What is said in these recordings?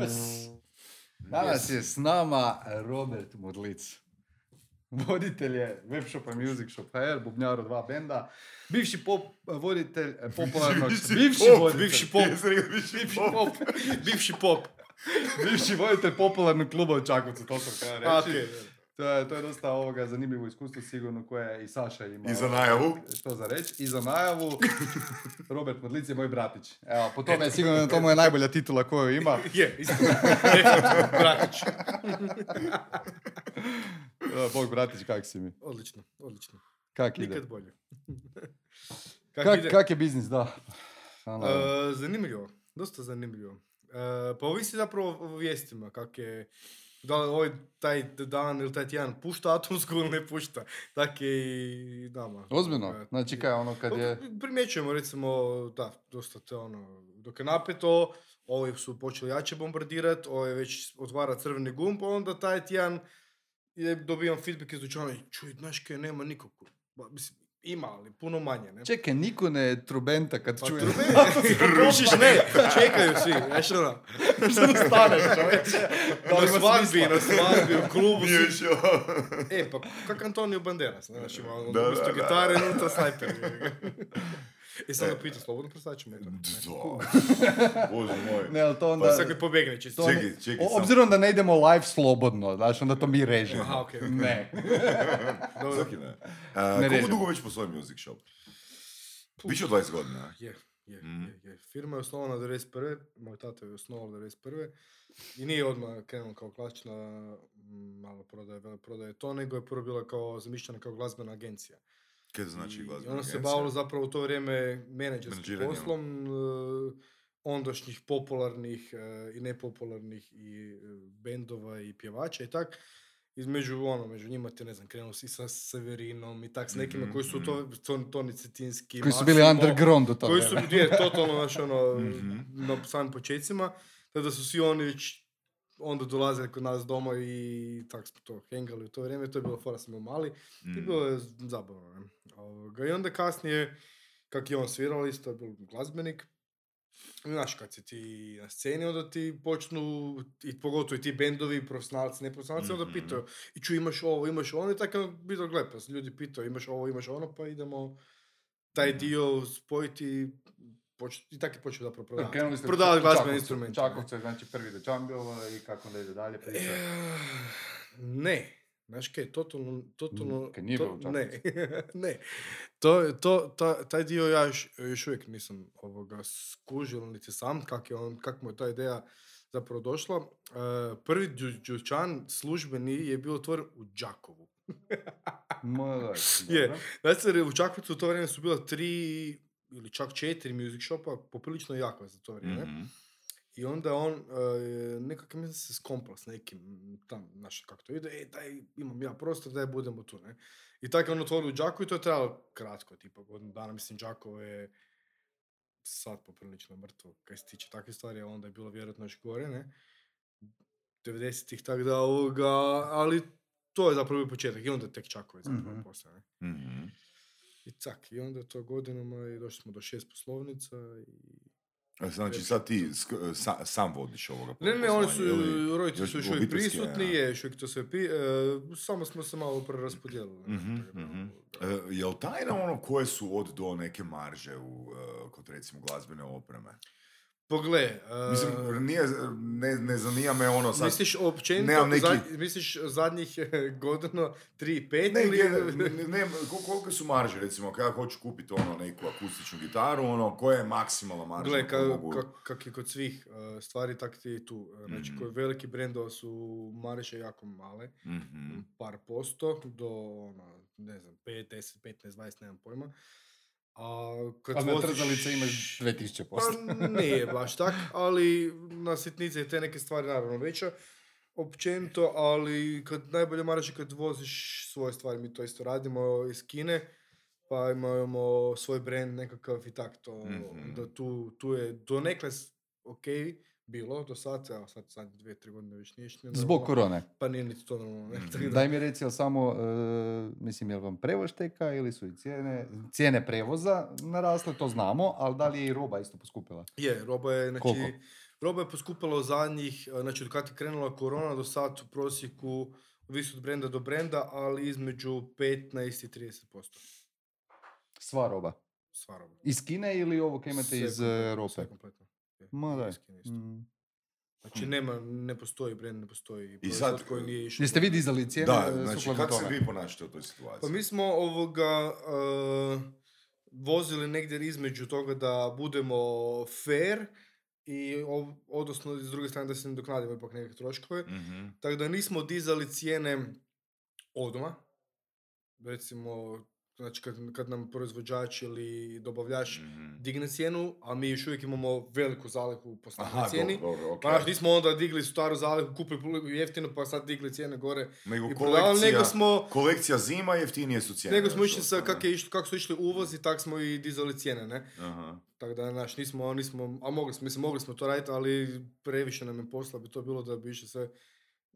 Yes. Danas je s nama Robert Modlic. Voditelj je webshopa Music Shop HR, bubnjar od dva benda, bivši pop, voditelj eh, popularnog... bivši pop, voditelj. bivši pop. Bivši pop. Bivši pop. bivši voditelj popularnog kluba u Čakovcu, to sam kada reći. Okej. To je, to je dosta ovoga zanimljivo iskustvo sigurno koje je i Saša ima. I za najavu. Što za reći. I za najavu. Robert Modlic je moj bratić. Evo, po tome je sigurno to mu je najbolja titula koju ima. Je, istina. Bratić. Bog bratić, kak si mi? Odlično, odlično. Kak ide? Nikad bolje. Kak, Kak, ide? kak je biznis, da. E, zanimljivo, dosta zanimljivo. E, pa ovisi zapravo o vijestima, kak je, da li ovaj taj dan ili taj tjedan pušta atomsku ili ne pušta. Tak je i nama. Ozbiljno? Znači kaj, ono kad je... Primjećujemo recimo, da, dosta te ono, dok je napeto, ovi su počeli jače bombardirati, ovaj već otvara crveni gumb, pa onda taj tjedan je dobivam feedback iz dućana, čuj, znaš kaj, nema nikog. Ba, Mislim, ima, ali puno manje, ne? Čekaj, niko ne trubenta kad Pa čuje... trube, rušiš ne, čekaju svi, znaš ono. Što ne staneš, čoveče? Na svadbi, na svadbi, u klubu Nije ovo. E, pa kak Antonio Banderas, znaš, ima ono, Da, da, umjesto da. gitare, unutra snajper. I sam da pita, slobodno prostaćemo to. Da. Bože moj. Ne, ali to onda... Pa sad mi pobjegne čisto. to ne- Čekaj, čekaj, Obzirom da ne idemo live slobodno, znaš, onda to mi režimo. Aha, okej. Ne. Dobro. Svaki ne. A, koliko režemo. dugo već postoji Music Shop? Više od 20 godina. Je, je, Mhm. je, je. Firma je osnovana 91. Moj tata je osnovao 91. I nije odmah krenuo kao klasična malo prodaje, veleprodaje to, nego je prvo bila kao zamišljena kao glazbena agencija. Kaj to znači I glazbena ona se agencija? bavila zapravo u to vrijeme menadžerskim Menadžiranjem. poslom e, ondašnjih popularnih e, i nepopularnih i e, bendova i pjevača i tak. Između ono, među njima ti ne znam, krenuo si sa Severinom i tak s nekima Mhm, koji su to, to Toni Cetinski, Koji su bili underground u to koji su bili totalno znaš, ono, Mhm. na samim početcima, tako da su svi oni već onda dolazili kod nas doma i tak smo to hengali u to vrijeme, to je bilo fora sam bio mali i Mm. bilo je zabavno. Ne? Ovoga, I onda kasnije, kak je on svirao, isto je bio glazbenik, Znaš, kad si ti na sceni, onda ti počnu, i pogotovo i ti bendovi, profesionalci, neprofesionalci, onda Mhm. pitaju, i ču imaš ovo, imaš ono, i tako je bilo gle, pa se ljudi pitaju, imaš ovo, imaš ono, pa idemo taj Mhm. dio spojiti, poč- i tako je počeo zapravo prodavati. Krenuli ste glazbene instrumente. Čakovcu je znači prvi dućan bio i kako onda ide dalje priča. E, ne. Znaš kaj, totalno, totalno, kad nije to- ne, ne. To, to, ta, taj dio ja još, još uvijek nisam ovoga skužio, niti sam, kak, je on, kak mu je ta ideja zapravo došla. E, prvi dućan službeni je bio otvoren u Đakovu. Je. Znači, u Čakovcu u to vrijeme su bila tri ili čak četiri music shopa, poprilično jako za to vrijeme. Mhm. I onda on uh, nekako mislim se skompla s nekim tam, znaš kako to ide, e, daj, imam ja prostor, daj budemo tu, ne. I tako je on otvorio u Đakovu i to je trajalo kratko, tipa godinu dana, mislim, Đakovo je sad poprilično mrtvo, kaj se tiče takve stvari, a onda je bilo vjerojatno još gore, ne. 90-ih, tako da ovoga, ali to je zapravo početak i onda tek Čakovec zapravo Mhm. postao, ne. Mhm. I cak, i onda to godinama i došli smo do šest poslovnica i E, Znači sad ti sk- sa- sam vodiš ovoga Ne, ne, oni su, ili- roditelji su još uvijek prisutni, ja. je, još uvijek to sve pi, e, samo smo se malo preraspodijelili. Mhm, mhm. ovoga. E, jel tajna ono koje su od do neke marže u, e, kod recimo glazbene opreme? Pogle, e, Mislim, nije, ne, ne zanima me ono sad... misliš općenito, neki- zadnj- misliš zadnjih e, godina 3 5 Ne, ili... ne, ne, ne, kol- kolike su marže, recimo, kada hoću kupiti ono neku akustičnu gitaru, ono, koja je maksimalna marža? Gle, ka, mogu... kak, kak je kod svih e, stvari, tak ti tu. Znači, Mhm. kod veliki brendova su marže jako male, Mhm. par posto, do, ono, ne znam, 5, 10, 15, 20, nemam pojma. A kad A na voziš- trzalice imaš 2000%. Pa nije baš tak, ali na sitnice i te neke stvari naravno veća. Općenito, ali kad najbolje maraš je kad voziš svoje stvari, mi to isto radimo iz Kine, pa imamo svoj brand nekakav i tak to, Mhm. da tu, tu je donekle ok, bilo do sad, evo sad zadnje dvije, tri godine već nije ni Zbog korone. Pa nije niti to normalno. ne, tako da- Daj mi reci, jel samo, e, mislim, jel vam prevoz šteka ili su i cijene, cijene prevoza narasle, to znamo, ali da li je i roba isto poskupila? Je, roba je, znači, Koliko? roba je poskupila u zadnjih, e, znači od kad je krenula korona do sad u prosjeku, ovisi od brenda do brenda, ali između 15 i 30%. Sva roba. Sva roba. Iz Kine ili ovo kaj imate Sve iz kompletno, e, Europe? sve kompletno. Je, Ma i isto. Mm. Znači nema, ne postoji brend, ne postoji proizvod sad, koji nije išao. Jeste vi dizali cijene Da, e, znači kako se vi ponašate u toj situaciji? Pa mi smo ovoga uh, vozili negdje između toga da budemo fair i ov- odnosno s druge strane da se nadoknadimo ipak neke troškove. Mhm. Tako da nismo dizali cijene odmah. Recimo, znači kad, kad nam proizvođač ili dobavljač Mhm. digne cijenu, a mi još uvijek imamo veliku zalihu po Aha, cijeni. dobro, dobro, okej. Pa znaš, nismo onda digli staru zalihu, kupili jeftino, pa sad digli cijene gore Nego i kolekcija, nego smo, kolekcija zima, jeftinije su cijene. nego smo išli znači, sa, ono, kak je išli, kako su išli uvozi, tak smo i dizali cijene, ne? Aha. Tako da, znaš, nismo, nismo, a mogli smo, mislim, mogli smo to raditi, ali previše nam je posla bi to bilo da bi išli sve,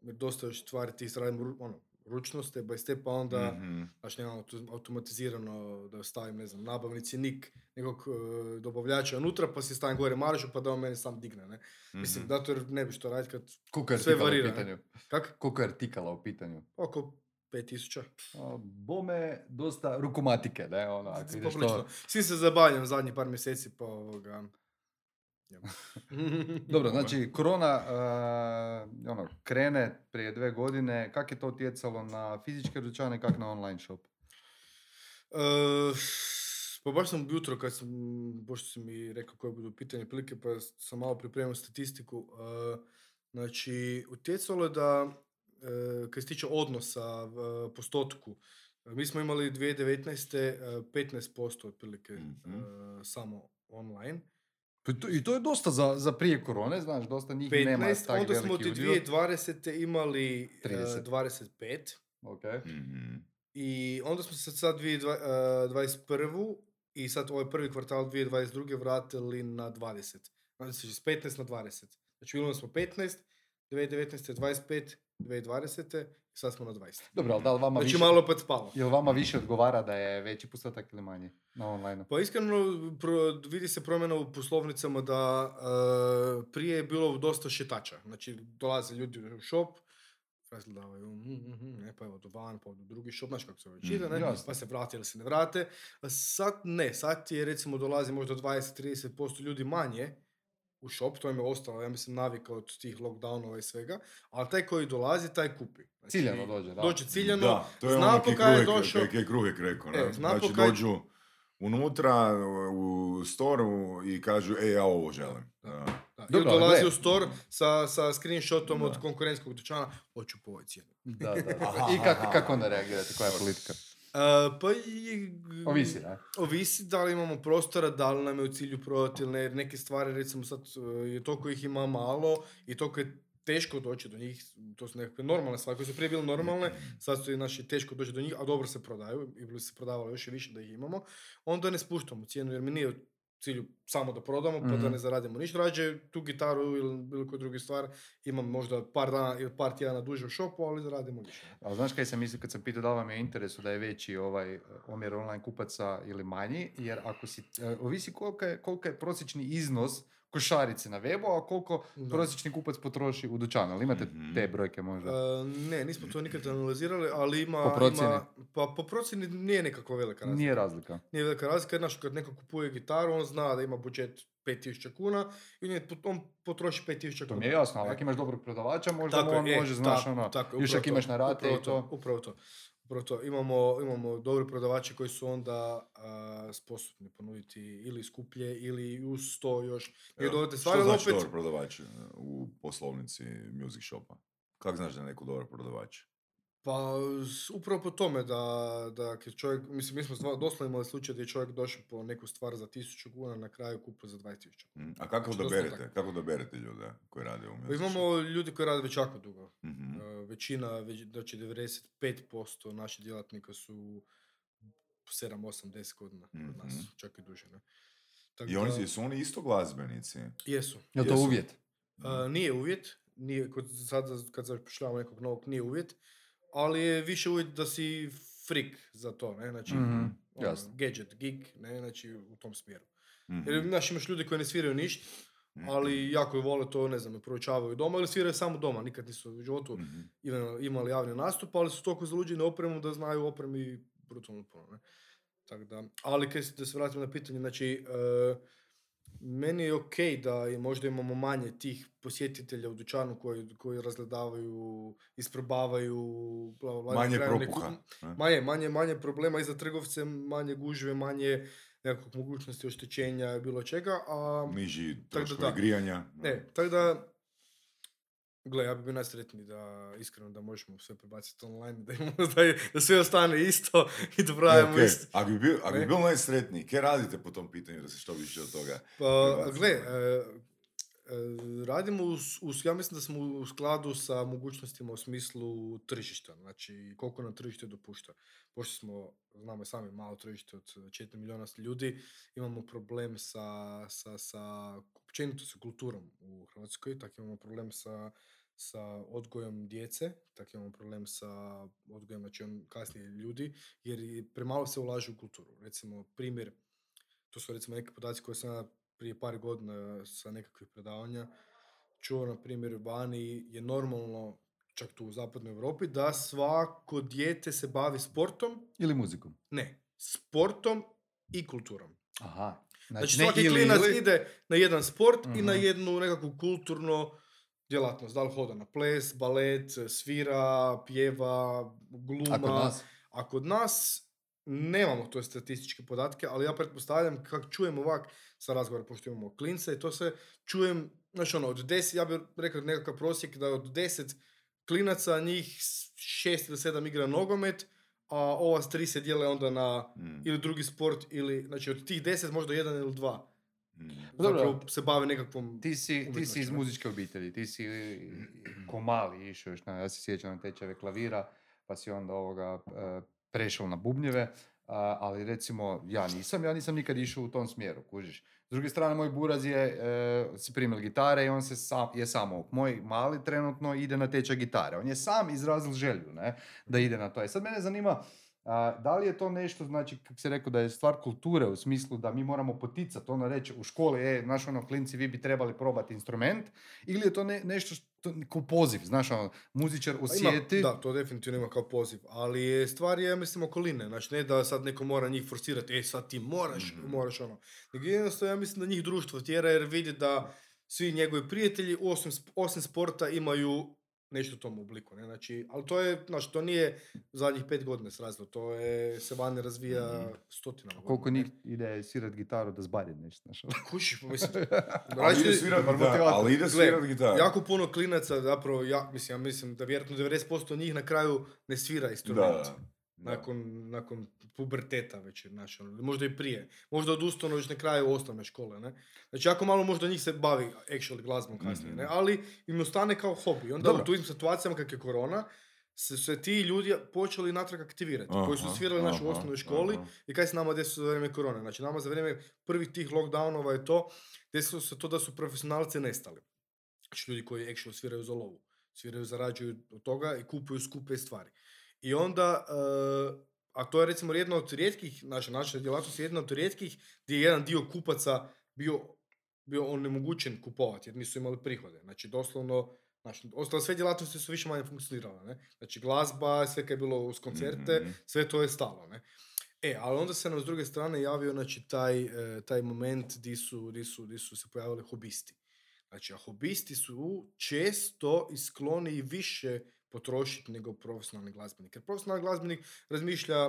jer dosta još stvari ti radimo, ono, ručno, step by step, pa onda, Mhm. znaš, nemamo auto- automatizirano da stavim, ne znam, nabavni cjenik nekog e, dobavljača unutra, pa si stavim gore maržu, pa da on meni sam digne, ne? Mislim, Mhm. zato jer ne bi što raditi kad, je Sve u varira, ne? pitanju? kak? Koliko je artikala u pitanju? Oko 5000. A, Bome, dosta rukomatike, ono, ideš Poprilično. to... Svi se zabavljam zadnjih par mjeseci, pa ovoga... Dobro, znači, korona, uh, ono, krene prije dve godine, kak je to utjecalo na fizičke dućane, kak na online shop? E, pa baš sam jutro kad sam, pošto si mi rekao koje budu pitanje prilike, pa sam malo pripremio statistiku. e, znači, utjecalo je da, kad se tiče odnosa postotku, mi smo imali 2019. e, 15% otprilike Mhm. e, samo online. Pa to- I to je dosta za, za prije korone, znaš, dosta njih nema 15, tak onda smo ti udio. 2020. imali e, 30. 25. Ok. Mhm. I onda smo se sad 2021. i sad ovaj prvi kvartal 2022. vratili na 20. Znači s 15 na 20. Znači imali smo 15, 2019. 25, 2020. sad smo na 20. Dobro, ali da li vama Znači više... malo opet spalo. Jel vama više odgovara da je veći postotak ili manji na online? Pa iskreno pro- vidi se promjena u poslovnicama da e, prije je bilo dosta šetača. Znači dolaze ljudi u shop, razgledavaju, mm, mm, mm, ne, pa evo do van, pa do drugi shop, znaš kako se već ide, Mhm, ne? jasno. pa se vrate ili se ne vrate. Sad ne, sad je recimo dolazi možda 20-30% ljudi manje u shop, to im je ostalo, ja mislim, navika od tih lockdownova i svega, ali taj koji dolazi, taj kupi. Znači, Ciljano dođe, da. Dođe ciljano, Da, to je zna ono po kaj kaj je došao. kaj- kaj Kruhek rekao, ne? E, zna po Znači kaj- dođu unutra u storu i kažu, e, ja ovo želim. Da. Da, Dobro, ali dolazi u store sa, sa screenshotom Da. od konkurentskog dućana, hoću po ovoj cijeni. Da, da. Aha, I kako onda reagirate, koja je politika? Uh, pa i... Ovisi, ne? Ovisi da li imamo prostora, da li nam je u cilju prodati ili ne, jer neke stvari, recimo sad, uh, je toliko ih ima malo i toliko je teško doći do njih, to su nekakve normalne stvari koje su prije bile normalne, sad su i naši teško doći do njih, a dobro se prodaju i bi se prodavalo još i više da ih imamo, onda ne spuštamo cijenu jer mi nije cilju samo da prodamo pa da Mhm. ne zaradimo ništa, rađe tu gitaru ili bilo koju drugu stvar imam možda par dana ili par tjedana duže u shopu, ali zaradimo više. Ali znaš kaj sam mislio kad sam pitao da vam je interesu da je veći ovaj eh, omjer online kupaca ili manji, jer ako si, eh, ovisi kolika je, kolika je prosječni iznos košarice na webu, a koliko Da. prosječni kupac potroši u dućanu. Ali imate Mhm. te brojke možda? E, ne, nismo to nikad analizirali, ali ima... Po procjeni? Ima, pa po procjeni nije nekakva velika razlika. Nije razlika. Nije velika razlika, jer znaš, kad neko kupuje gitaru, on zna da ima budžet 5000 kuna i on, je- on potroši 5000 To kuna. mi je jasno, ali E, ako imaš dobrog prodavača, možda tako mu on je, e, može, znaš, tako, ono, tako, još ako imaš to, na rate upravo i to. Upravo to. Upravo to. Imamo, imamo dobre prodavače koji su onda a, sposobni ponuditi ili skuplje ili uz to još dodatne Što stvari, ali znači opet... dobar prodavač e, u poslovnici music shopa? Kako znaš da je neko dobar prodavač? Pa, upravo po tome da, da kad čovjek, mislim, mi smo doslovno imali slučaj da je čovjek došao po neku stvar za 1000 kuna, na kraju kupio za 20.000. Mm, A kako Znači, odaberete? dosta Kako odaberete ljude koji rade u Pa imamo ljudi koji rade već jako dugo. Mhm. E, većina, već, znači 95% naših djelatnika su 7, 8, 10 godina kod nas, Mhm. čak i duže. Ne? Tako I oni, da- jesu oni isto glazbenici? Jesu. Je to jesu. uvjet? Uh, nije uvjet, nije, kod, sad kad zapošljavamo nekog novog nije uvjet, ali je više uvjet da si freak za to, ne, znači, Mhm, ono, gadget, geek, ne, znači u tom smjeru. Mhm. Jer, znaš, imaš ljudi koji ne sviraju ništa, Mhm. ali jako vole to, ne znam, proučavaju doma ili sviraju samo doma, nikad nisu u životu Mhm. imali, javni nastup, ali su toliko zaluđeni opremu da znaju opremi brutalno puno, ne. Tako da, ali kaj, se- da se vratim na pitanje, znači, e, meni je ok da je, možda imamo manje tih posjetitelja u dućanu koji, koji razgledavaju, isprobavaju, bla, bla, Manje propuha. kup- ne? Manje, manje, manje problema i za trgovce, manje gužve, manje nekakvog mogućnosti oštećenja i bilo čega, a Niži troškovi grijanja. ne, tako da, gle, ja bi bio najsretniji da, iskreno, da možemo sve prebaciti online, da, imamo, da, da sve ostane isto i da E, pravimo okej, isto. Ako bi bio, ako bi Ne? bio najsretniji, kaj radite po tom pitanju da se što više od toga? Pa, gle, e, e, radimo, uz, uz- ja mislim da smo u skladu sa mogućnostima u smislu tržišta, znači koliko nam tržište dopušta. Pošto smo, znamo sami, malo tržište od 4 milijuna ljudi, imamo problem sa, sa, sa općenito sa kulturom u Hrvatskoj, tako imamo problem sa, sa odgojem djece, tako imamo problem sa odgojem znači, kasnije ljudi, jer premalo se ulaže u kulturu. Recimo, primjer, to su recimo neki podaci koje sam prije par godina sa nekakvih predavanja čuo, na primjer, vani je normalno, čak tu u zapadnoj Europi, da svako dijete se bavi sportom, Ili muzikom. ne, sportom i kulturom. Aha. Znači, ne svaki ili, klinac ili. ide na jedan sport i na Mhm. jednu nekakvu kulturnu djelatnost. Da li hoda na ples, balet, svira, pjeva, gluma. A kod nas? A kod nas nemamo to statističke podatke, ali ja pretpostavljam kako čujem ovak sa razgovora, pošto imamo klince i to se čujem, znači ono, od deset, ja bih rekao nekakav prosjek da od deset klinaca njih šest ili sedam igra nogomet, a ova s tri se dijele onda na Mm, ili drugi sport ili, znači od tih deset možda jedan ili dva mm. Dobro. zapravo se bave nekakvom... Ti si, ti si iz muzičke obitelji, ti si ko mali išao još na, ja se sjećam na tečajeve klavira, pa si onda ovoga e, prešao na bubnjeve, ali recimo ja nisam, ja nisam nikad išao u tom smjeru, kužiš. S druge strane, moj buraz je, e, si primil gitare i on se sam, je sam ovuk. Moj mali trenutno ide na tečaj gitare. On je sam izrazil želju, ne, da ide na to. I sad mene zanima, da li je to nešto, znači, kako se rekao, da je stvar kulture u smislu da mi moramo poticati, ono reći u školi, e, znaš, ono, klinci, vi bi trebali probati instrument, ili je to ne, nešto što, ko poziv, znaš, ono, muzičar Pa ima- osjeti, da, to definitivno ima kao poziv, ali je stvar je, ja mislim, okoline. Znači, ne da sad neko mora njih forsirati, e, sad ti moraš, Mhm. moraš ono. Nego jednostavno, ja mislim da njih društvo tjera jer vidi da svi njegovi prijatelji, osim, osim sporta, imaju nešto u tom obliku, ne, znači, ali to je, znači, to nije zadnjih pet godina se razvilo, to je, se vani razvija Mhm. stotinama koliko godina, njih ide svirat gitaru da zbari nešto, znaš, ono. ne. Kužiš, pa mislim, Ali ide svirat gitaru, ali ide svirat gitaru. jako puno klinaca, zapravo, ja mislim, ja mislim da vjerojatno 90% njih na kraju ne svira instrument. da, da. Nakon, nakon puberteta već, znači, ono, možda i prije. Možda odustanu već na kraju osnovne škole, ne? Znači, jako malo možda njih se bavi actually glazbom kasnije, ne? Mhm. Ali im ostane kao hobi. Onda Dobro. u tim situacijama kak je korona, se, se ti ljudi počeli natrag aktivirati, koji su Aha, svirali u aha, osnovnoj školi aha. i kaj se nama desilo za vrijeme korone. Znači, nama za vrijeme prvih tih lockdownova je to, desilo se to da su profesionalci nestali. Znači, ljudi koji actually sviraju za lovu. Sviraju, zarađuju od toga i kupuju skupe stvari. I onda, eh, a to je recimo jedna od rijetkih, naša, naša djelatnost je jedna od rijetkih gdje je jedan dio kupaca bio, bio onemogućen kupovati jer nisu imali prihode. Znači doslovno, znači, ostale sve djelatnosti su više manje funkcionirale. Ne? Znači glazba, sve kad je bilo uz koncerte, Mhm. sve to je stalo. Ne? E, ali onda se nam s druge strane javio znači, taj, eh, taj moment di su, di, su, di su se pojavili hobisti. Znači, a hobisti su često i skloni i više potrošiti njegov profesionalni glasbenik. Ker profesionalni glasbenik razmišlja.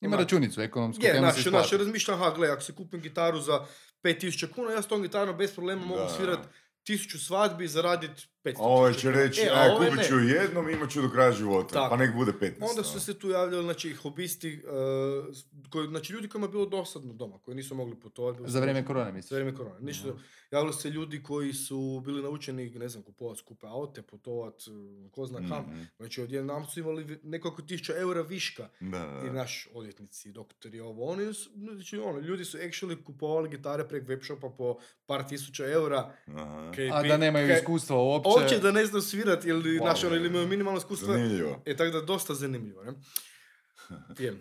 Ima na, računico, ekonomsko. Je, naš, naš razmišlja, aha, gledaj, ako si kupim kitaro za 5000 kuna, jaz to kitaro brez problema mogu svirati 1000 svadbi i zaradit 500 A ovaj tisuća će reći, E, e, a ovaj kupit ne. ću jednom i imat ću do kraja života, Tako. pa nek bude 15. Onda su se tu javljali, znači, hobisti, uh, koji, znači, ljudi kojima je bilo dosadno doma, koji nisu mogli putovati. Za vrijeme korone, Za misliš? vrijeme korone. Ništa, javili su se ljudi koji su bili naučeni, ne znam, kupovat skupe aute, putovat, uh, ko zna kam. Mhm. Znači, odjednom su imali nekoliko tisuća eura viška. Da, da, I naš odvjetnici, doktori, ovo, oni su, znači, ono, ljudi su actually kupovali gitare prek webshopa po par tisuća eura, Aha. Kaj A pi- da nemaju kaj- iskustva uopće. Uopće da ne znaju svirati ili, Wow. znaš, ono, ili imaju minimalno iskustva. Zanimljivo. E, tako da dosta zanimljivo, ne? Je.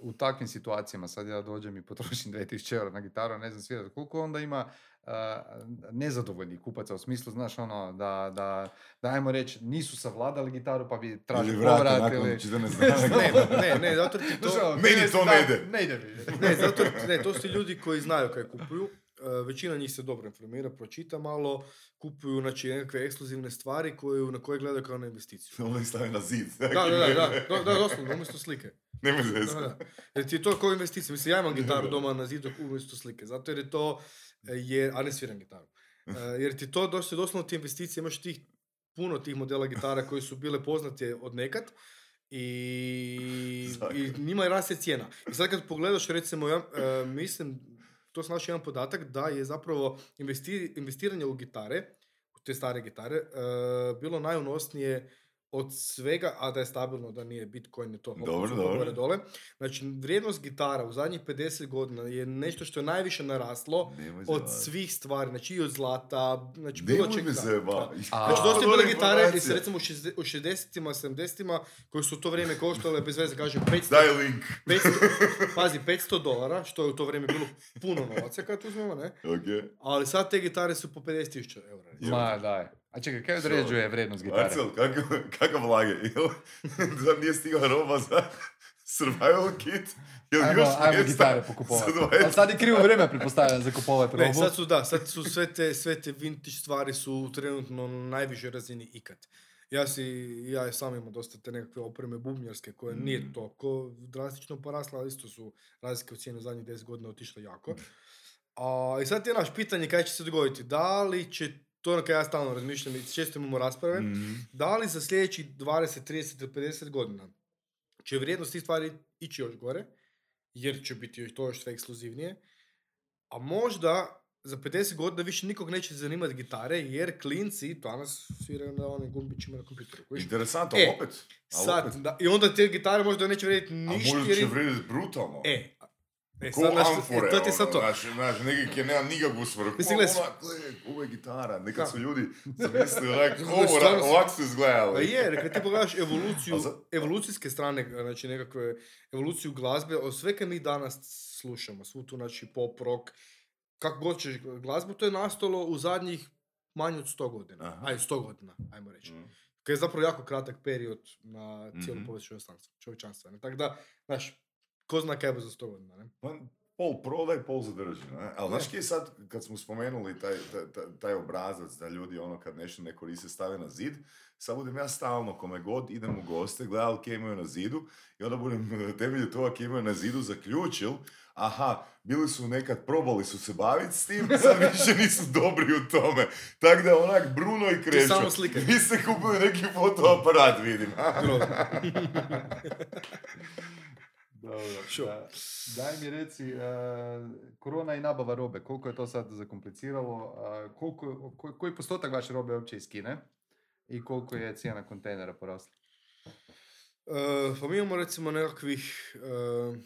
u takvim situacijama, sad ja dođem i potrošim 2000 eura na gitaru, ne znam svirati, koliko onda ima a, nezadovoljnih kupaca, u smislu, znaš, ono, da, da, da ajmo reći, nisu savladali gitaru, pa bi tražili Ili vrate povrat, nakon ili... 14 Ne, dana. ne, ne, zato ti to... Ono, Meni 13 to ne ide. Ne ide mi. Ne, zato, ne, to su ljudi koji znaju kaj kupuju. E, većina njih se dobro informira, pročita malo, kupuju znači, nekakve ekskluzivne stvari koju, na koje gledaju kao na investiciju. Ovo ih stavi na zid. Da, da, da, da, da, doslovno, umjesto slike. Nemoj Da. Jer ti je to kao investicija. Mislim, ja imam gitaru doma na zidu umjesto slike, zato jer je to, e, je, a ne sviram gitaru. E, jer ti to dosta, doslovno ti investicije, imaš tih puno tih modela gitara koji su bile poznate od nekad i, i njima raste cijena. I sad kad pogledaš, recimo, ja e, mislim, to sam našao jedan podatak da je zapravo investi- investiranje u gitare, u te stare gitare, e, bilo najunosnije od svega, a da je stabilno, da nije Bitcoin i to Dobro, dobro. gore dole. Znači, vrijednost gitara u zadnjih 50 godina je nešto što je najviše naraslo Nemoj od zajebavati. svih stvari, znači i od zlata, znači bilo Nemoj čega. me Da, zajebavati. da. A- Znači, dosta je bile gitare, i se informacija. recimo u, šezde- u 60-ima, 70-ima, koje su u to vrijeme koštale, bez veze kažem, 500, Daj link. 500, pazi, 500 dolara, što je u to vrijeme bilo puno novaca kad uzmemo, ne? Ok. Ali sad te gitare su po 50.000 eura. Ma, daj. A čekaj, kaj određuje vrijednost gitare? Marcel, kakav, kakav lage? Nije stigla roba za survival kit? Jel Ajmo, još ajmo gitare pokupovati. 20? Ali sad je krivo vrijeme pretpostavljam za kupovati robu. Ne, sad su da, sad su sve te, sve te vintage stvari su trenutno na najvišoj razini ikad. Ja si, ja sam imam dosta te nekakve opreme bubnjarske koje Mm. nije toliko drastično porasla, ali isto su razlike u cijenu zadnjih 10 godina otišle jako. A, I sad je naš pitanje kaj će se dogoditi. Da li će, to na kaj ja stalno razmišljam i često imamo rasprave, Mhm. da li za sljedećih 20, 30 ili 50 godina će vrijednost tih stvari ići još gore, jer će biti još to još sve ekskluzivnije, a možda za 50 godina više nikog neće zanimati gitare, jer klinci danas sviraju na onim gumbićima na kompjuteru. Interesantno, E, opet. Sad, opet. da, I onda te gitare možda neće vrijediti A ništa, možda jer... će vrijediti brutalno. E, e, sad, znaš, amfore, e, to ti je sad ono, to. Znaš, znaš, neki nema nikakvu svrhu. Mislim, Mislim, gle, ona, gle, ovo je gitara. Nekad su ljudi zamislili, onak, ovo, ra- su- ovak su izgledali. Pa je, kad ti pogledaš evoluciju, za- evolucijske strane, znači nekakve evoluciju glazbe, od sve kad mi danas slušamo, svu tu znači pop, rock, kako god ćeš glazbu, to je nastalo u zadnjih manje od 100 godina. Aha. Aj, 100 godina, ajmo reći. Mm. Koji je zapravo jako kratak period na cijelu Mhm. povijest čovječanstva-? Tako da, znaš, ko zna kaj bo za 100 godina, ne? Pa, pol prodaj, pol zadrži. Ne? Ali znaš kje je sad, kad smo spomenuli taj, taj, taj, obrazac da ljudi ono kad nešto ne koriste stave na zid, sad budem ja stalno, kome god idem u goste, gledal kje imaju na zidu i onda budem temelju toga kje imaju na zidu zaključil, aha, bili su nekad, probali su se baviti s tim, sad više nisu dobri u tome. Tako da onak Bruno i Krešo, samo slikaj. vi ste kupili neki fotoaparat, vidim. Dobro, da. Daj mi reci, e, korona i nabava robe, koliko je to sad zakompliciralo, a koliko, ko- koji postotak vaše robe uopće iz Kine i koliko je cijena kontejnera porasla? E, pa mi imamo recimo nekakvih, e,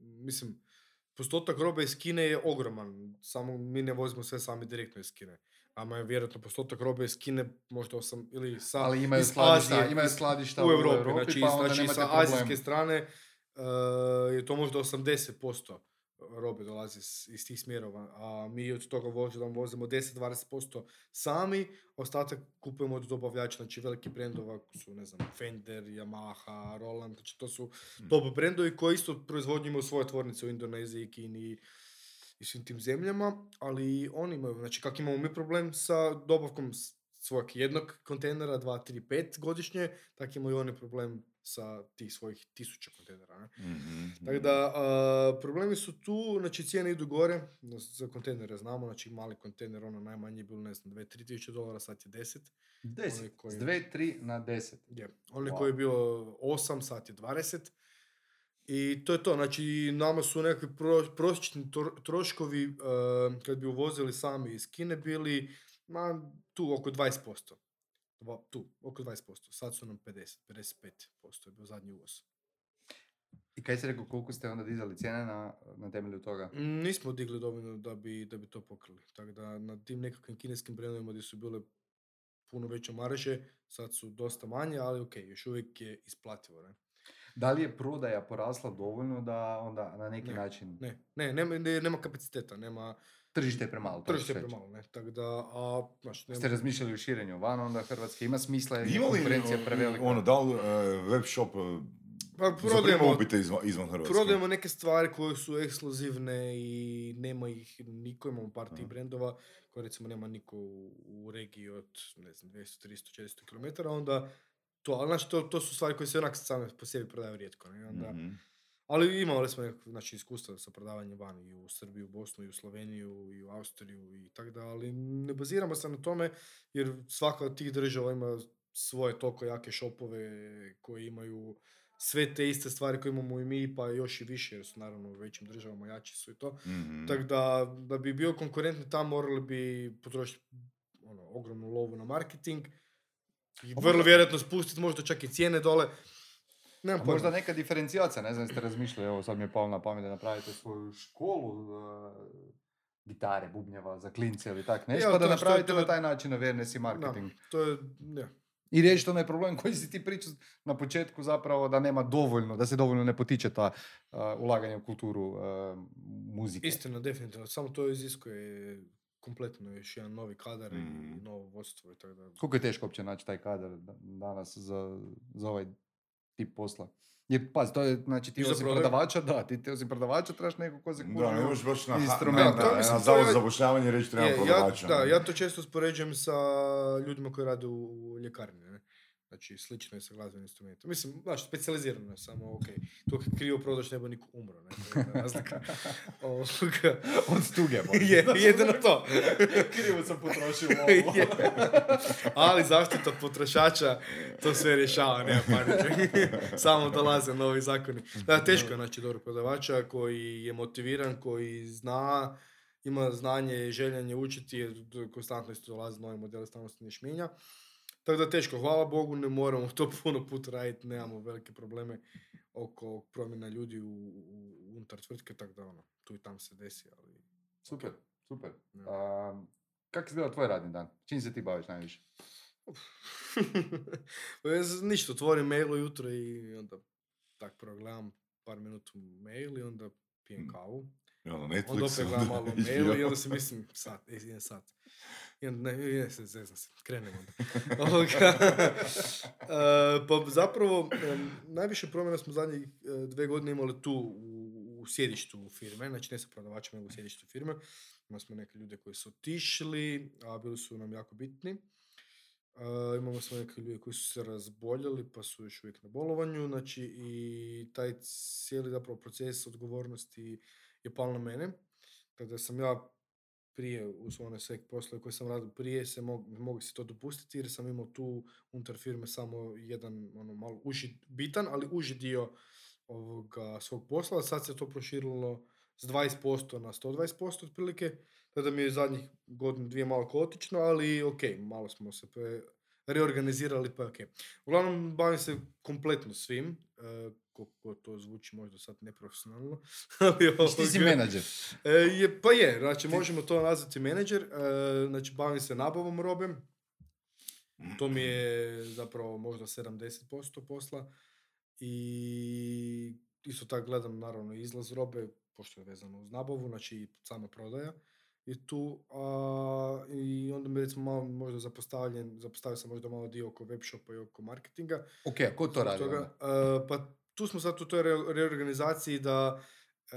mislim, postotak robe iz Kine je ogroman, samo mi ne vozimo sve sami direktno iz Kine. Ama je vjerojatno postotak robe iz Kine možda osam, ili sa, Ali imaju skladišta, Azije, imaju skladišta u u Europi, Europi, znači, pa onda znači sa problem. azijske strane e, je to možda 80% robe dolazi iz, iz tih smjerova, a mi od toga vozimo, vozimo 10-20% sami, ostatak kupujemo od dobavljača, znači veliki brendova su, ne znam, Fender, Yamaha, Roland, znači to su Mm. top brendovi koji isto proizvodnju imaju svoje tvornice u Indoneziji, Kini i svim tim zemljama, ali oni imaju, znači kak imamo mi problem sa dobavkom s- svojeg jednog kontejnera, 2, 3, 5 godišnje, tako imaju oni problem sa tih svojih tisuća kontejnera. Ne? Mhm, Tako da, a, problemi su tu, znači cijene idu gore, za kontejnere znamo, znači mali kontejner, ono najmanje je bilo, ne znam, 2-3 tisuće dolara, sad je 10. 10, Oni koji- s 2, 3 na 10. Je. Onaj Wow. koji je bio 8, sad je 20. I to je to, znači nama su nekakvi pro, prosječni tro- troškovi uh, kad bi uvozili sami iz Kine bili ma, tu oko 20%. Dva- tu, oko 20%. Sad su nam 50, 55% je bio zadnji uvoz. I kaj si rekao, koliko ste onda dizali cijene na, na temelju toga? Nismo digli dovoljno da bi, da bi to pokrili. Tako da na tim nekakvim kineskim brendovima gdje su bile puno veće marže, sad su dosta manje, ali ok, još uvijek je isplativo. Ne? Da li je prodaja porasla dovoljno da onda na neki Ne, način Ne, ne, nema, ne, nema kapaciteta, nema, tržište je premalo? tržište je premalo, ne, tako da, a, znaš, nema, Ste razmišljali o širenju van onda Hrvatske? Ima smisla je konkurencija prevelika? ono, da li e, web shop e, pa prodajemo, izvan, izvan Hrvatske? prodajemo neke stvari koje su ekskluzivne i nema ih niko, imamo par tih brendova koje recimo nema niko u, u regiji od, ne znam, 200, 300, 400 km, onda to, ali znači to, to su stvari koje se onak same po sebi prodaju rijetko, ne, onda, Mhm. Ali imali smo nekako, znači, iskustva sa prodavanjem van i u Srbiju, u Bosnu, i u Sloveniju, i u Austriju i tako da, ali ne baziramo se na tome jer svaka od tih država ima svoje toliko jake šopove koji imaju sve te iste stvari koje imamo i mi, pa još i više, jer su naravno u većim državama jači su i to. Mhm. Tako da, da bi bio konkurentni tamo morali bi potrošiti ono, ogromnu lovu na marketing i vrlo vjerojatno spustiti možda čak i cijene dole. Nemam A pojma. možda neka diferencijacija, ne znam jeste razmišljali, evo sad mi je palo na pamet da napravite svoju školu uh, gitare, bubnjeva za klince ili tak nešto, Evo, pa da napravite to- na taj način awareness i marketing. To je, ne. I riješiti onaj problem koji si ti pričao na početku zapravo da nema dovoljno, da se dovoljno ne potiče ta uh, ulaganje u kulturu uh, muzike. Istina, definitivno. Samo to iziskuje kompletno još jedan novi kadar Mhm. i novo vodstvo i tako da. Koliko je teško uopće naći taj kadar da- danas za, za ovaj tip posla? Jer, paz, to je, znači ti osim prodavača, da, ti, ti osim prodavača trebaš nekog ko se Da, ne kuži možeš baš na, instrument, na, na, mislim, na to zavod za zapošljavanje reći treba Je, ja, prodavača. da, ja to često uspoređujem sa ljudima koji rade u, u ljekarni. Ne? Znači, slično je sa glazbenim instrumentom. Mislim, znači, specializirano je, samo, ok, to krivo prodaš, ne bi niko umro, ne, razlika. Od tuge. je, jedino to. Krivo sam potrošio Je. Ali zaštita potrošača to sve rješava, nema panike. Samo dolaze novi zakoni. Da, teško je naći dobro prodavača koji je motiviran, koji zna, ima znanje i željenje učiti, jer konstantno isto dolaze novi modeli, stalno se nešto mijenja. Tako da teško, hvala Bogu, ne moramo to puno puta raditi, nemamo velike probleme oko promjena ljudi u, u, unutar tvrtke, tako da ono, tu i tam se desi, ali... Super, super. Ja. A, kako izgleda tvoj radni dan? Čim se ti baviš najviše? Z- Ništa, otvorim mail ujutro i onda tak progledam par minuta mail i onda pijem Mm. kavu. Ono, Onda Netflix, opet gledam malo onda mail i onda si mislim, sat, e, jedan sat. I onda, ne, ne, se, zezam se, krenem onda. E, pa zapravo, najviše promjena smo zadnjih e, dve godine imali tu u, u sjedištu firme, znači ne sa prodavačima, nego u sjedištu firme. Imali smo neke ljude koji su otišli, a bili su nam jako bitni. Uh, imamo smo neke ljude koji su se razboljeli pa su još uvijek na bolovanju, znači i taj cijeli zapravo proces odgovornosti je pao na mene. Da sam ja prije uz one sve poslove koje sam radio prije se mogu, mogu si to dopustiti jer sam imao tu unutar firme samo jedan ono malo uži, bitan, ali uži dio ovoga svog posla. Sad se to proširilo s 20% na 120% otprilike. Tako da mi je zadnjih godinu, dvije malo kaotično, ali ok, malo smo se pre- reorganizirali, pa je ok. Uglavnom, bavim se kompletno svim, e, koliko to zvuči možda sad neprofesionalno. ali Ti si menadžer. E, je, pa je, znači možemo to nazvati menadžer, e, znači bavim se nabavom robe, to mi je zapravo možda 70% posla i isto tako gledam naravno izlaz robe, pošto je vezano uz nabavu, znači i sama prodaja i tu, a, i onda mi recimo malo možda zapostavljen, zapostavio sam možda malo dio oko webshopa i oko marketinga, Ok, a ko to radi toga, onda? e, pa tu smo sad u toj re- reorganizaciji da e,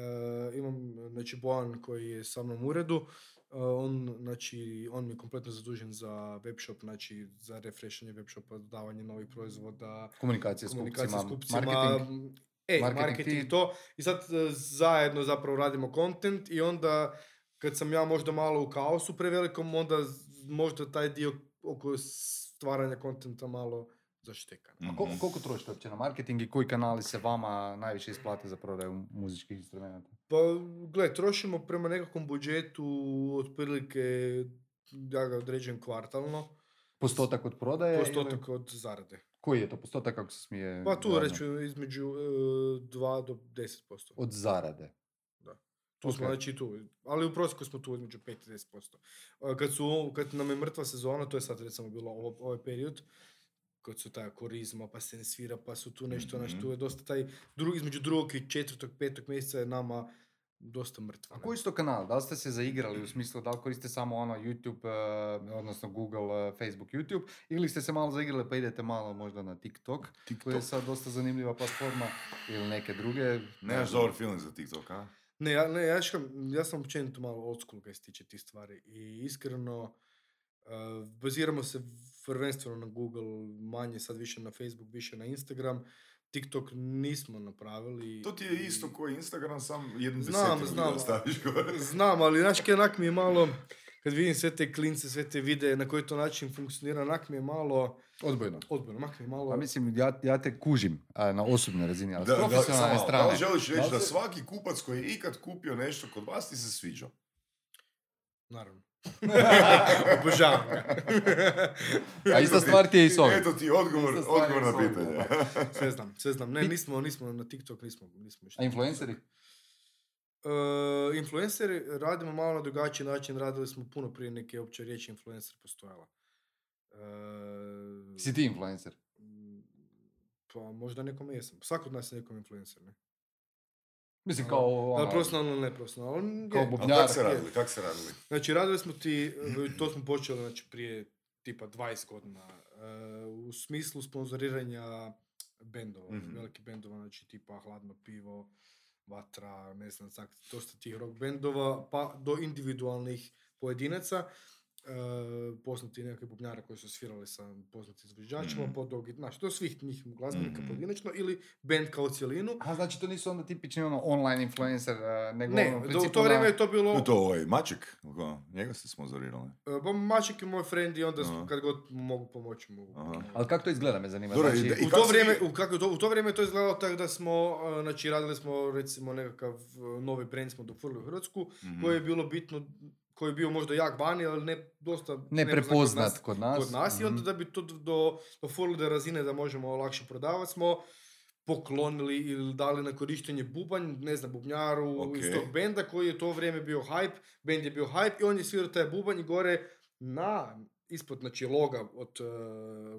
imam znači Bojan koji je sa mnom u uredu, e, on, znači, on mi je kompletno zadužen za webshop, znači za refreshanje webshopa, dodavanje novih proizvoda, Komunikacija s komunikacija s kupcima, kupcima, marketing. e, marketing marketing, ti- to. I sad zajedno zapravo radimo content i onda kad sam ja možda malo u kaosu prevelikom, onda možda taj dio oko stvaranja kontenta malo zašteka. ne. A koliko, Mhm. koliko trošite uopće na marketing i koji kanali se vama najviše isplate za prodaju muzičkih instrumenta? Pa, gle, trošimo prema nekakvom budžetu otprilike, ja ga određujem kvartalno, Postotak od prodaje? ili postotak od zarade. Koji je to postotak kako se smije? Pa tu reću između e, 2 do 10%. Od zarade. Tu smo Ok. znači tu, ali u prosjeku smo tu između 5 i 10%. A Kad, su, kad nam je mrtva sezona, to je sad recimo bilo ovo, ovaj period, kad su taj korizma, pa se ne svira, pa su tu nešto, Mhm. tu je dosta taj, dru, između drugog i četvrtog, petog mjeseca je nama dosta mrtvo. A koji su to kanal? Da li ste se zaigrali u smislu da li koriste samo ono YouTube, eh, odnosno Google, eh, Facebook, YouTube ili ste se malo zaigrali pa idete malo možda na TikTok, koji je sad dosta zanimljiva platforma ili neke druge. Nemaš dobar feeling za TikTok, a? Ne, ja, ne, ja, škam, ja sam općenito malo old school kaj se tiče tih stvari i iskreno uh, baziramo se prvenstveno na Google, manje sad više na Facebook, više na Instagram. TikTok nismo napravili. To ti je i- isto koji Instagram, sam jednu Znam, znam. staviš gore. Znam, ali znaš kaj onak mi je malo, kad vidim sve te klince, sve te videe, na koji to način funkcionira, onak mi je malo Odbojno. odbojno, onak mi je malo... Pa mislim, ja, ja te kužim a, na osobnoj razini, ali Da, s da, profesionalne samo, strane. Da li želiš reći Da da svaki kupac koji je ikad kupio nešto kod vas ti se sviđa? Naravno. Obožavam ga. A ista stvar ti je i s ovim. Eto ti odgovor, odgovor na pitanje. sve znam, sve znam. Ne, nismo, nismo na TikTok, nismo, nismo. A influenceri? Uh, influenceri radimo malo na drugačiji način, radili smo puno prije neke opće riječi influencer postojala. Uh, Si ti influencer? Pa možda nekom jesam. Svako od nas je nekom influencer, ne? Mislim kao Ali ono, profesionalno, ne profesionalno. Kao Bubnjar, kak se radili, kak se radili? Znači, radili smo ti, e, to smo počeli znači, prije tipa 20 godina, e, u smislu sponzoriranja bendova, Mhm. velikih bendova, znači tipa Hladno pivo, ватра, не знам, сак, доста тих рок бендова, па до индивидуалних поединеца, e, poznati nekakvi bubnjara koji su svirali sa poznatim izvođačima, pa do, znači, do svih njih glazbenika Mhm. pojedinačno, ili bend kao cijelinu. A znači to nisu onda tipični ono online influencer, a, nego Ne, ono, u u to vrijeme na- je to bilo... No, to ovaj Maček, njega ste sponzorirali. Pa Maček je moj friend i onda Aha. kad god mogu pomoći mogu. Aha. pomoći. Ali kako to izgleda, me zanima. Dobro, znači, i- u to si vrijeme, u, kako to, u to vrijeme je to izgledalo tako da smo, znači radili smo recimo nekakav novi brand smo dofurili u Hrvatsku, Mhm. koji je bilo bitno, koji je bio možda jak vani, ali ne dosta ne prepoznat kod nas. kod nas i onda Mhm. da bi to do, dofurili do razine da možemo lakše prodavati smo poklonili ili dali na korištenje bubanj, ne znam, bubnjaru iz Ok. tog benda koji je to vrijeme bio hype, bend je bio hype i on je svirao taj bubanj i gore na ispod znači loga od uh,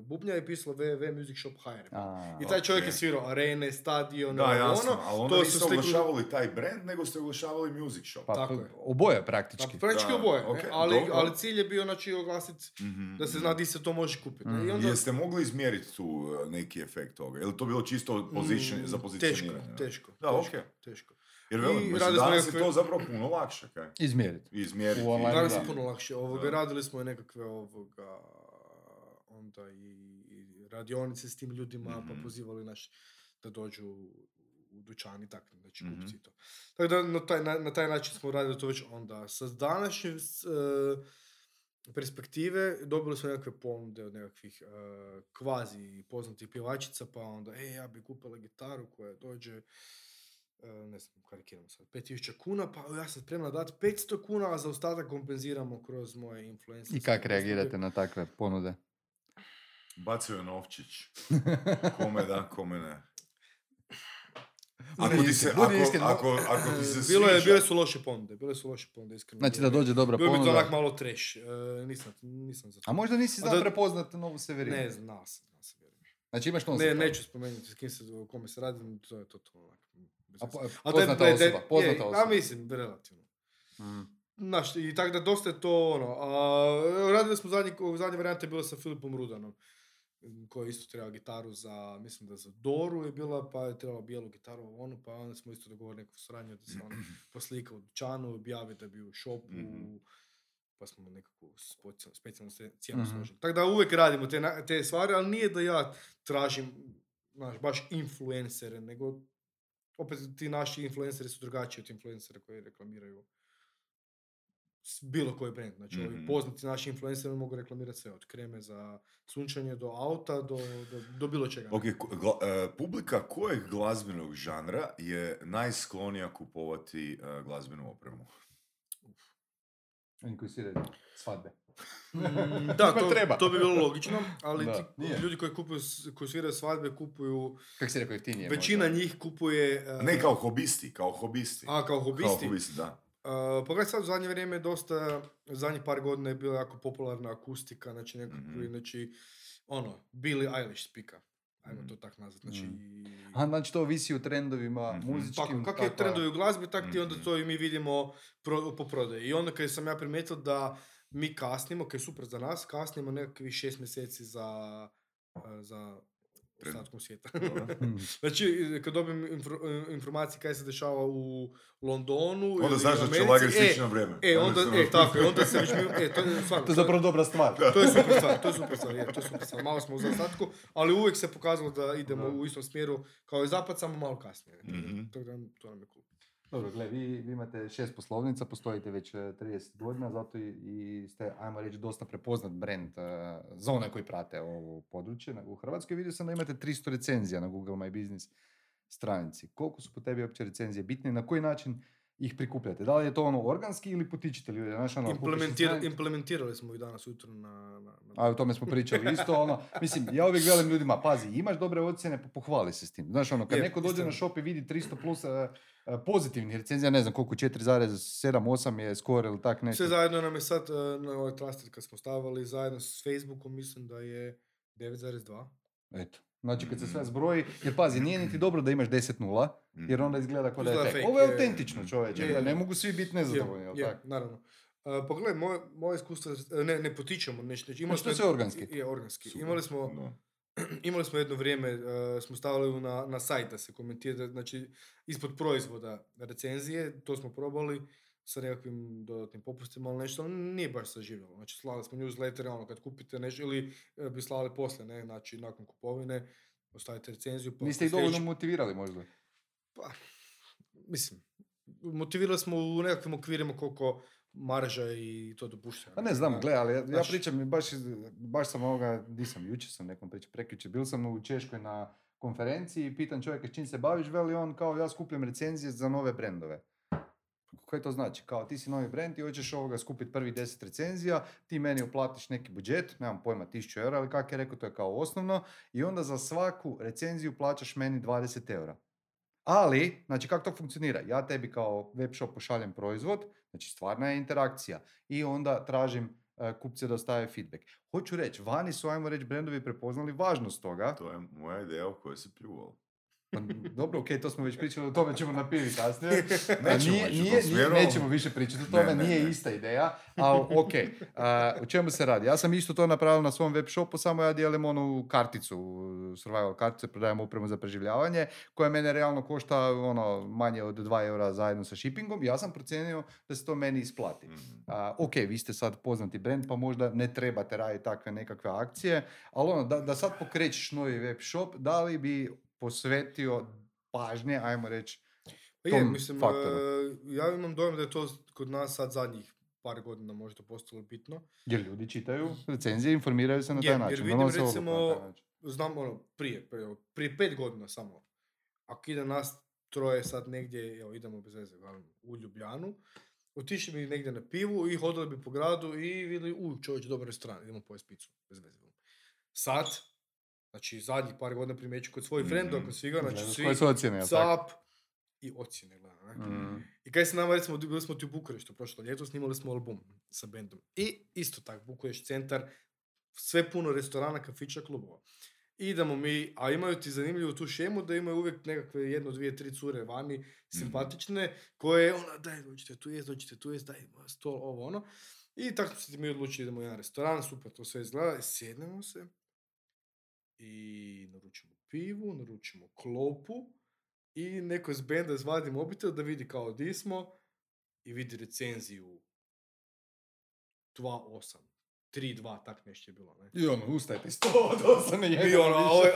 bubnja je pisalo www Music Shop HR. A, I taj čovjek je ok. svirao arene, stadione, Da, ovo, jasno, ono. ali onda to su slikali- oglašavali taj brand, nego ste oglašavali Music Shop. pa, tako pa, je. oboje Pa, praktički. praktički Da, oboje, ne? ok, ali, dobro. ali cilj je bio znači oglasiti Mhm, da se mhm. zna di se to može kupiti. ne? I onda, Jeste mogli izmjeriti tu uh, neki efekt toga? Je li to bilo čisto position, Mm, za pozicioniranje? Teško, teško. Da, teško, ok. teško. Jer velim, mislim, danas je nekakve- to zapravo puno lakše, kaj? Izmjeriti. Izmjeriti. U online, Danas da. je puno lakše. Ovoga, Da. radili smo i nekakve ovoga, onda i, i radionice s tim ljudima, Mhm. pa pozivali naš da dođu u dućan i tako, znači Mhm. kupci to. Tako da na taj, na, na taj način smo radili to već onda. Sa današnje e, perspektive dobili smo nekakve ponude od nekakvih e, kvazi poznatih pjevačica, pa onda, e, ja bi kupila gitaru koja dođe ne znam, karikiramo sad, 5000 kuna, pa ja sam spremna dati 500 kuna, a za ostatak kompenziramo kroz moje influencerske I kak usluge. reagirate na takve ponude? Bacio je novčić. Kome da, kome ne. Ako ti se, ako, ako, ako ti se Bilo je, sviđa- bile su loše ponude, bile su loše ponude, iskreno. Znači da dođe dobra Bilo bi to ponuda. onak malo trash, e, nisam, nisam za to. A možda nisi znao da- prepoznat novu Severinu. Ne, znao sam, znao sam, vjerujem. Znači imaš Ne, nositelja. neću spomenuti s kim se, o kome se radi, to je to, to onak. Bez A po- A poznata da- da- osoba, je, poznata A osoba. mislim, relativno. Mm. Znaš, i tako da dosta je to ono. A, radili smo zadnji, zadnje varijante je bilo sa Filipom Rudanom koji je isto trebao gitaru za, mislim da za Doru je bila, pa je trebala bijelu gitaru onu, pa onda smo isto dogovorili neku suradnju da se on poslika u dućanu, objavi da bi u shopu, Mhm. pa smo nekakvu spoci- specijalnu se- cijenu Mhm. složili. Tako da uvijek radimo te, te stvari, ali nije da ja tražim, znaš, baš influencere, nego opet ti naši influenceri su drugačiji od influencera koji reklamiraju s- bilo koji brand. Znači, ovi Mhm. poznati naši influenceri mogu reklamirati sve, od kreme za sunčanje do auta, do, do, do bilo čega. Ok, ko- gla- e, publika kojeg glazbenog žanra je najsklonija kupovati e, glazbenu opremu? Oni koji svadbe. Mm, da, to, treba. to bi bilo logično, ali Da, ti ljudi koji kupuju, koji sviraju svadbe kupuju, Kako si rekao, jeftinije većina možda. njih kupuje... uh, Ne kao hobisti, kao hobisti. A, kao hobisti? Kao hobisti, da. Uh, pogledaj sad u zadnje vrijeme je dosta, zadnjih par godina je bila jako popularna akustika, znači nekakvi, Mhm. znači, ono, Billie Eilish spika, ajmo Mhm. to tak nazvat, znači... Mhm. A, znači to ovisi o trendovima Mhm. muzičkim. Tako, kako je trendovi u glazbi, tak ti onda Mhm. to i mi vidimo pro, po prodaji. I onda kad sam ja primijetio da mi kasnimo, kaj je super za nas, kasnimo nekakvih šest mjeseci za, uh, za ostatkom svijeta. Znači, kad dobijem infro- informacije kaj se dešava u Londonu Onda znaš da će lager e, stići na vrijeme. E, onda, se- e, tako, onda se već mi, e, to je stvarno, To je zapravo dobra stvar. to je super stvar, to je super stvar, je, to je super stvar. Malo smo u zaostatku, ali uvijek se pokazalo da idemo u istom smjeru kao i zapad, samo malo kasnije. Mhm. tako da to nam je cool. Dobro, gle, vi, vi imate šest poslovnica, postojite već e, 30 godina, zato i, ste, ajmo reći, dosta prepoznat brand e, za one koji prate ovo područje u Hrvatskoj. Vidio sam da imate 300 recenzija na Google My Business stranici. Koliko su po tebi uopće recenzije bitne i na koji način ih prikupljate? Da li je to ono organski ili potičete ljude? Znaš, ono, stranicu- implementirali smo ih danas ujutro na... na, na A o tome smo pričali isto, ono, mislim, ja uvijek velim ljudima, pazi, imaš dobre ocjene, pohvali se s tim. Znaš, ono, kad Je, neko dođe istina. na shop i vidi 300 plus e, e, pozitivnih recenzija, ne znam koliko, 4,7, 8 je score ili tak nešto. Sve zajedno nam je sad, eh, na ovaj Trusted kad smo stavili zajedno s Facebookom, mislim da je 9,2. Eto. Znači kad se sve Mm. zbroji, jer pazi, nije niti dobro da imaš 10 nula, jer onda izgleda kao da je fake. Ovo je autentično čovječe, ne mogu svi biti nezadovoljni, jel je, tako? naravno. Uh, pogledaj, moje, moje iskustvo, ne, ne potičemo nešto. Znači, Znači, to je organski. Je, organski. Super, Imali smo, imali smo jedno vrijeme, eh, smo stavili na, na sajt da se komentira, znači ispod proizvoda recenzije, to smo probali sa nekakvim dodatnim popustima, ali nešto nije baš saživjelo. Znači slali smo newslettere, ono kad kupite nešto, ili eh, bi slali poslije, ne, znači nakon kupovine, ostavite recenziju. pa Niste ih dovoljno motivirali možda. pa, mislim, motivirali smo u nekakvim okvirima koliko marža i to dopušta. Pa ne znam, gle, ali ja, ja pričam, baš, baš sam ovoga, nisam, jučer sam nekom pričao, prekjučer, bil sam u Češkoj na konferenciji i pitam čovjeka s čim se baviš, veli on kao ja skupljam recenzije za nove brendove. Koje to znači? Kao ti si novi brend i hoćeš ovoga skupiti prvi 10 recenzija, ti meni uplatiš neki budžet, nemam pojma, 1000 eura, ali kak je rekao, to je kao osnovno, i onda za svaku recenziju plaćaš meni 20 eura. Ali, znači kako to funkcionira? Ja tebi kao web shop pošaljem proizvod, znači stvarna je interakcija i onda tražim e, kupce da ostave feedback. Hoću reći, vani su, ajmo reći, brendovi prepoznali važnost toga. To je moja ideja o kojoj se pljuvalo. Pa, dobro, ok, to smo već pričali, o tome ćemo na pivi kasnije. Nećemo nije, nije, nije, nećemo više pričati o tome, Ne, ne, nije ne. ista ideja, ali ok. A, o čemu se radi? Ja sam isto to napravio na svom web shopu, samo ja dijelim onu karticu, survival kartice, prodajem upremu za preživljavanje, koja mene realno košta ono, manje od 2 eura zajedno sa shippingom. Ja sam procijenio da se to meni isplati. Mhm. A, ok, vi ste sad poznati brand, pa možda ne trebate raditi takve nekakve akcije, ali ono, da, da sad pokrećeš novi web shop, da li bi posvetio pažnje, ajmo reći, Pa je, tom mislim, faktoru. eh, ja imam dojam da je to kod nas sad zadnjih par godina možda postalo bitno. jer ljudi čitaju recenzije, informiraju se na taj Je, način. jer vidim recimo, znam ono, prije, prije, prije pet godina samo, ako ide nas troje sad negdje, evo idemo bez veze, u Ljubljanu, otišli bi negdje na pivu i hodali bi po gradu i vidjeli, u čovječ, dobar restoran, idemo pojesti picu, bez veze. Sad, znači zadnjih par godina primjeću kod svojih Mhm. frendova, kod svega, znači Gledaš svi, Koje su ocjene, cap i ocjene, gledam, ne? Mm. I kaj se nama, recimo, bili smo ti u Bukureštu prošlo ljeto, snimali smo album sa bendom. I isto tako, Bukurešt centar, sve puno restorana, kafića, klubova. I idemo mi, a imaju ti zanimljivu tu šemu da imaju uvijek nekakve jedno, dvije, tri cure vani, simpatične, koje ona, daj, dođite tu jest, dođite tu jest, daj, stol, ovo, ono. I tako se mi odlučili, idemo u jedan restoran, super, to sve izgleda, sjednemo se i naručimo pivu, naručimo klopu i neko iz benda izvadi mobitel da vidi kao di smo i vidi recenziju 2.8, 3.2, tak nešto je bilo, ne? I ono, ustajete, sto od osam je I ono, ovo je,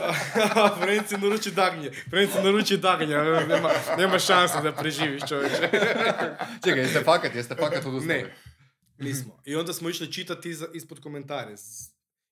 Frenci naruči dagnje, Frenci naruči dagnje, nema, nema šanse da preživiš čovječe. Čekaj, jeste fakat, jeste fakat odustali? Ne, nismo. I onda smo išli čitati ispod komentare.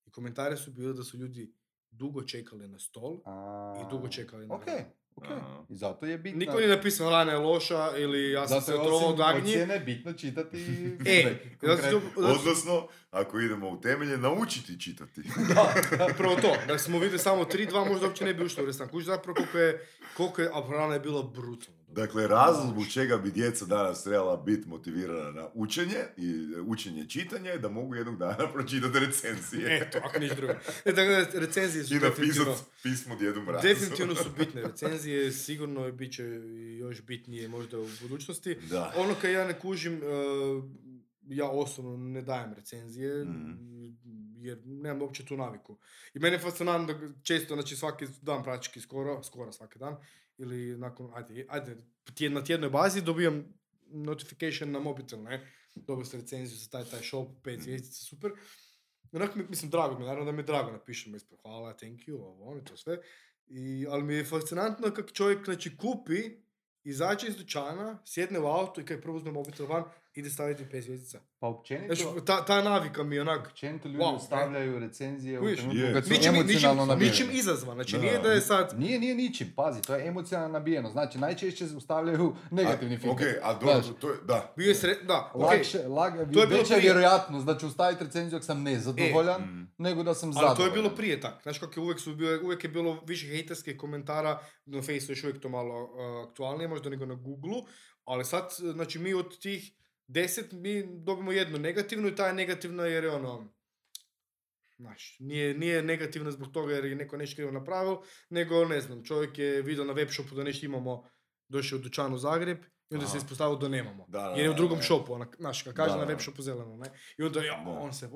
I komentare su bile da su ljudi dugo čekali na stol A, i dugo čekali na Ok, hranu. Ok. Aha. I zato je bitno. Niko nije napisao hrana je loša ili ja sam Zato se je otrovao od agnji. ocjene bitno čitati E, zato konkretno. zato- Odnosno, ako idemo u temelje, naučiti čitati. Da, prvo to. Da smo vidjeli samo 3-2, možda uopće ne bi ušlo u restan. Kuć zapravo koliko je, koliko je, a hrana je bila brutalno. Dakle, razlog zbog čega bi djeca danas trebala biti motivirana na učenje i e, učenje čitanja je da mogu jednog dana pročitati recenzije. Eto, ako niš drugo. E, tako da, recenzije su I definitivno, pismo djedu mrazu. definitivno su bitne. Recenzije sigurno bit će još bitnije možda u budućnosti. Da. Ono kad ja ne kužim, e, ja osobno ne dajem recenzije, Mhm. jer nemam uopće tu naviku. I mene je fascinantno da često, znači svaki dan praktički skoro, skoro svaki dan, ili nakon, ajde, ajde tjed, na tjednoj bazi dobijam notification na mobitel, ne? Dobio sam recenziju za taj, taj shop, pet zvjezdica, super. I Onako mi, mislim, drago mi, naravno da mi je drago, napišemo ispred, hvala, thank you, ovo, ono, to sve. I, ali mi je fascinantno kako čovjek, znači, kupi, izađe iz dućana, sjedne u auto i kad prvo uzme mobitel van, ide staviti pet zvjezdica. Pa općenito, Znači, ta, ta navika mi je onak, općenito ljudi Wow, stavljaju recenzije u trenutku Je. kad su ničim, ničim, emocionalno nabijeni. ničim izazvan, znači Da. nije da je sad, Nije, nije ničim, pazi, to je emocionalno nabijeno. Znači, najčešće ustavljaju negativni A, feedback. Ok, a dobro, to je, da. bio je sre... da, ok, Lakše, lag, To je bilo veća je prije. vjerojatnost da ću staviti recenziju ako sam nezadovoljan, Mm. nego da sam ali zadovoljan. to je bilo prije tak, znači kako je uvijek su bile, uvijek je bilo više hejterskih komentara, na Facebooku još uvijek to malo uh, aktualnije možda nego na Googleu, ali sad, znači mi od tih deset, mi dobimo jednu negativnu i ta je negativna jer je ono, Znaš, nije, nije negativna zbog toga jer je neko nešto krivo napravio, nego ne znam, čovjek je vidio na web shopu da nešto imamo, došao u dućan u Zagreb i onda se Aha. ispostavilo da nemamo. Da, da, jer je u drugom da. shopu, onak, znaš, kad kaže Da, na web shopu zeleno, ne? I onda ja, on se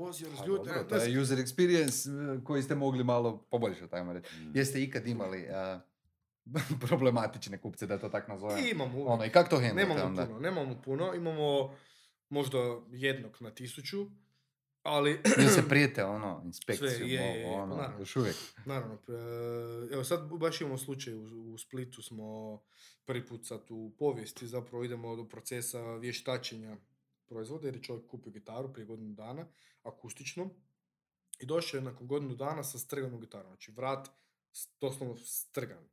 to ne je user experience eh, koji ste mogli malo poboljšati, ajmo reći. Mm. Jeste ikad imali eh, problematične kupce, da to tako nazovem? I imamo. Ono, i kako to handlate Nemamo onda? puno, nemamo puno, imamo možda jednog na tisuću, ali Jel se prijete, ono, inspekcijom, Sve, je, je, je, ono, naravno. još uvijek. naravno, evo sad baš imamo slučaj u, u Splitu smo prvi put sad u povijesti zapravo idemo do procesa vještačenja proizvoda jer je čovjek kupio gitaru prije godinu dana, akustičnu, i došao je nakon godinu dana sa strganom gitarom, znači vrat doslovno strgan.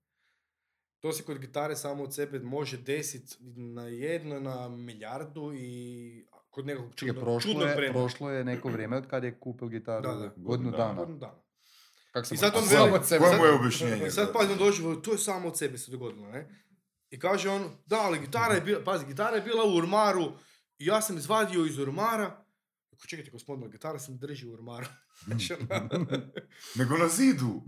To se kod gitare samo od sebe može desiti na jedno, na milijardu i kod nekog čudnog, prošlo čudnog je, brenda. prošlo je neko vrijeme od kad je kupil gitaru? Da, da. Godinu dana. Godinu dana. Kako se I sad on samo veli- od sebe? Koje sad- je objašnjenje? I sad za- pazi, on dođe, to je samo od sebe se dogodilo, ne? I kaže on, da, ali gitara je bila, pazi, gitara je bila u ormaru i ja sam izvadio iz ormara. Čekajte, gospodine, gitara ne drži u ormaru. Znači, ono, Nego na zidu.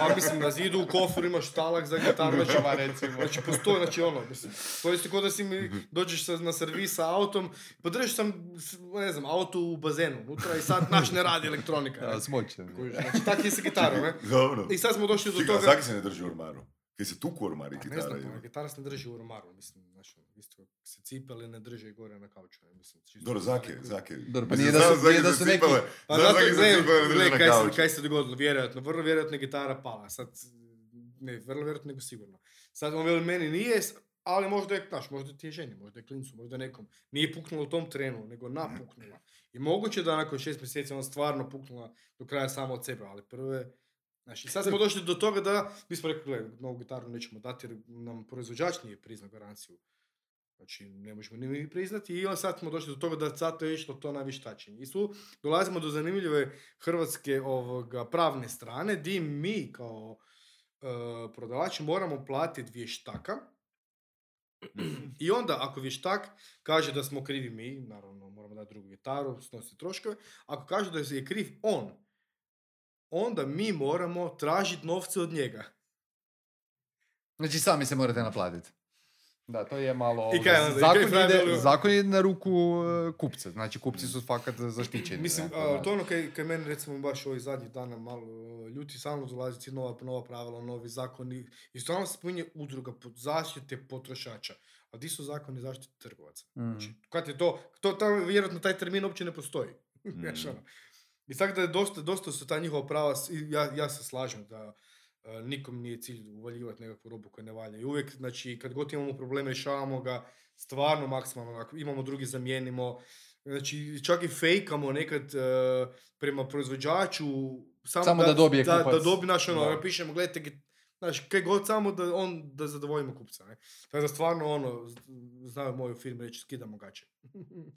A mislim, na zidu u koforu imaš talak za gitaru, znači, recimo. Znači, postoji, znači ono, mislim, to je isto kao da si mi dođeš sa, na servis sa autom, pa držiš sam, ne znam, auto u bazenu unutra i sad naš ne radi elektronika. Ja, Ne? smoće. Kužiš, Znači, tak je sa gitarom, ne? Dobro. I sad smo došli do toga... zaki se ne drži u ormaru? Kaj se tuku ormari Pa ne gitara? znam, ili? pa gitara se ne drži u ormaru, mislim, znaš, ono, isto se cipele ne drže gore na kauču, ne, mislim. čisto- Dobro, zake, zake. Dobro, pa nije da znam su- nije da su neki- Pa znam zato, zake za ne, cipele ne drži gle, na kaj, se, kaj se dogodilo, vjerojatno, vrlo vjerojatno je gitara pala, sad, ne, vrlo vjerojatno nego sigurno. Sad on veli meni nije, ali možda je, znaš, možda ti je ženi, možda je klincu, možda je nekom. Nije puknula u tom trenu, nego napuknula. I moguće da nakon šest mjeseci ona stvarno puknula do kraja samo od sebe, ali prvo je, Znaš, i sad smo došli do toga da, mi smo rekli, gledaj, novu gitaru nećemo dati jer nam proizvođač nije priznao garanciju. Znači, ne možemo ni mi priznati i sad smo došli do toga da zato je išlo to na vještačenje. I tu dolazimo do zanimljive hrvatske ovoga, pravne strane, di mi kao e, prodavači moramo platiti vještaka i onda ako vještak kaže da smo krivi mi, naravno moramo dati drugu gitaru, snositi troškove, ako kaže da je kriv on, onda mi moramo tražiti novce od njega. Znači sami se morate naplatiti. Da, to je malo... I kaj onda, i zakon, kaj pravi ide, zakon ide na ruku e, kupca, znači kupci su fakat zaštićeni. Mislim, a, to ono kaj, kaj meni recimo baš ovih zadnjih dana malo e, ljuti stalno dolazi nova, nova pravila, novi zakoni i stalno se spominje udruga pod zaštite potrošača. A di su zakoni zaštite trgovaca? Mm. Znači, kad je to, to tamo vjerojatno taj termin uopće ne postoji. Mm. ono. I tako da je dosta, dosta su ta njihova prava, ja, ja se slažem da e, nikom nije cilj uvaljivati nekakvu robu koja ne valja. I uvijek, znači, kad god imamo problem, rješavamo ga stvarno maksimalno. Ako imamo drugi, zamijenimo. Znači, čak i fejkamo nekad e, prema proizvođaču samo, Samo da dobije da, kupac. da dobi naš ono, Da. napišemo, gledajte, gi- Znaš, kaj god samo da on, da zadovoljimo kupca, ne. Tako da stvarno, ono, znaju moju firmu reći, skidamo gaće.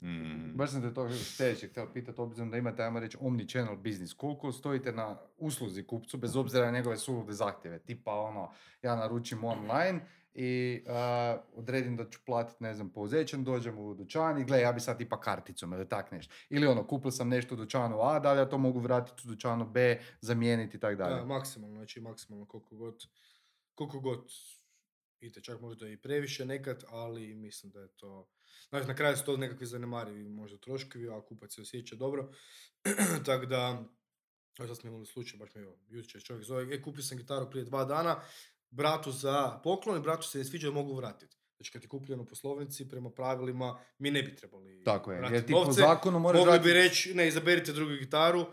Mm. Baš sam te to sljedeće htio pitati, obzirom da imate, ajmo reći, omni-channel biznis. Koliko stojite na usluzi kupcu, bez obzira na njegove sulude zahtjeve? Tipa, ono, ja naručim online i a, odredim da ću platiti, ne znam, pouzećem, dođem u dućan i gle, ja bi sad tipa karticom ili tak nešto. Ili ono, kupio sam nešto u dućanu A, da li ja to mogu vratiti u dućanu B, zamijeniti i tak dalje. Da, maksimalno, znači maksimalno koliko god, koliko god ide, čak možda i previše nekad, ali mislim da je to, znači na kraju su to nekakvi zanemarivi možda troškovi, a kupac se osjeća dobro, tako da, sad smo imali slučaj, baš me evo, jučer čovjek zove, e, kupio sam gitaru prije dva dana, bratu za poklon i bratu se ne sviđa, mogu vratiti. Znači kad je kupljeno po slovnici, prema pravilima, mi ne bi trebali Tako je, jer ti po zakonu moraš Mogli bi reći, ne, izaberite drugu gitaru,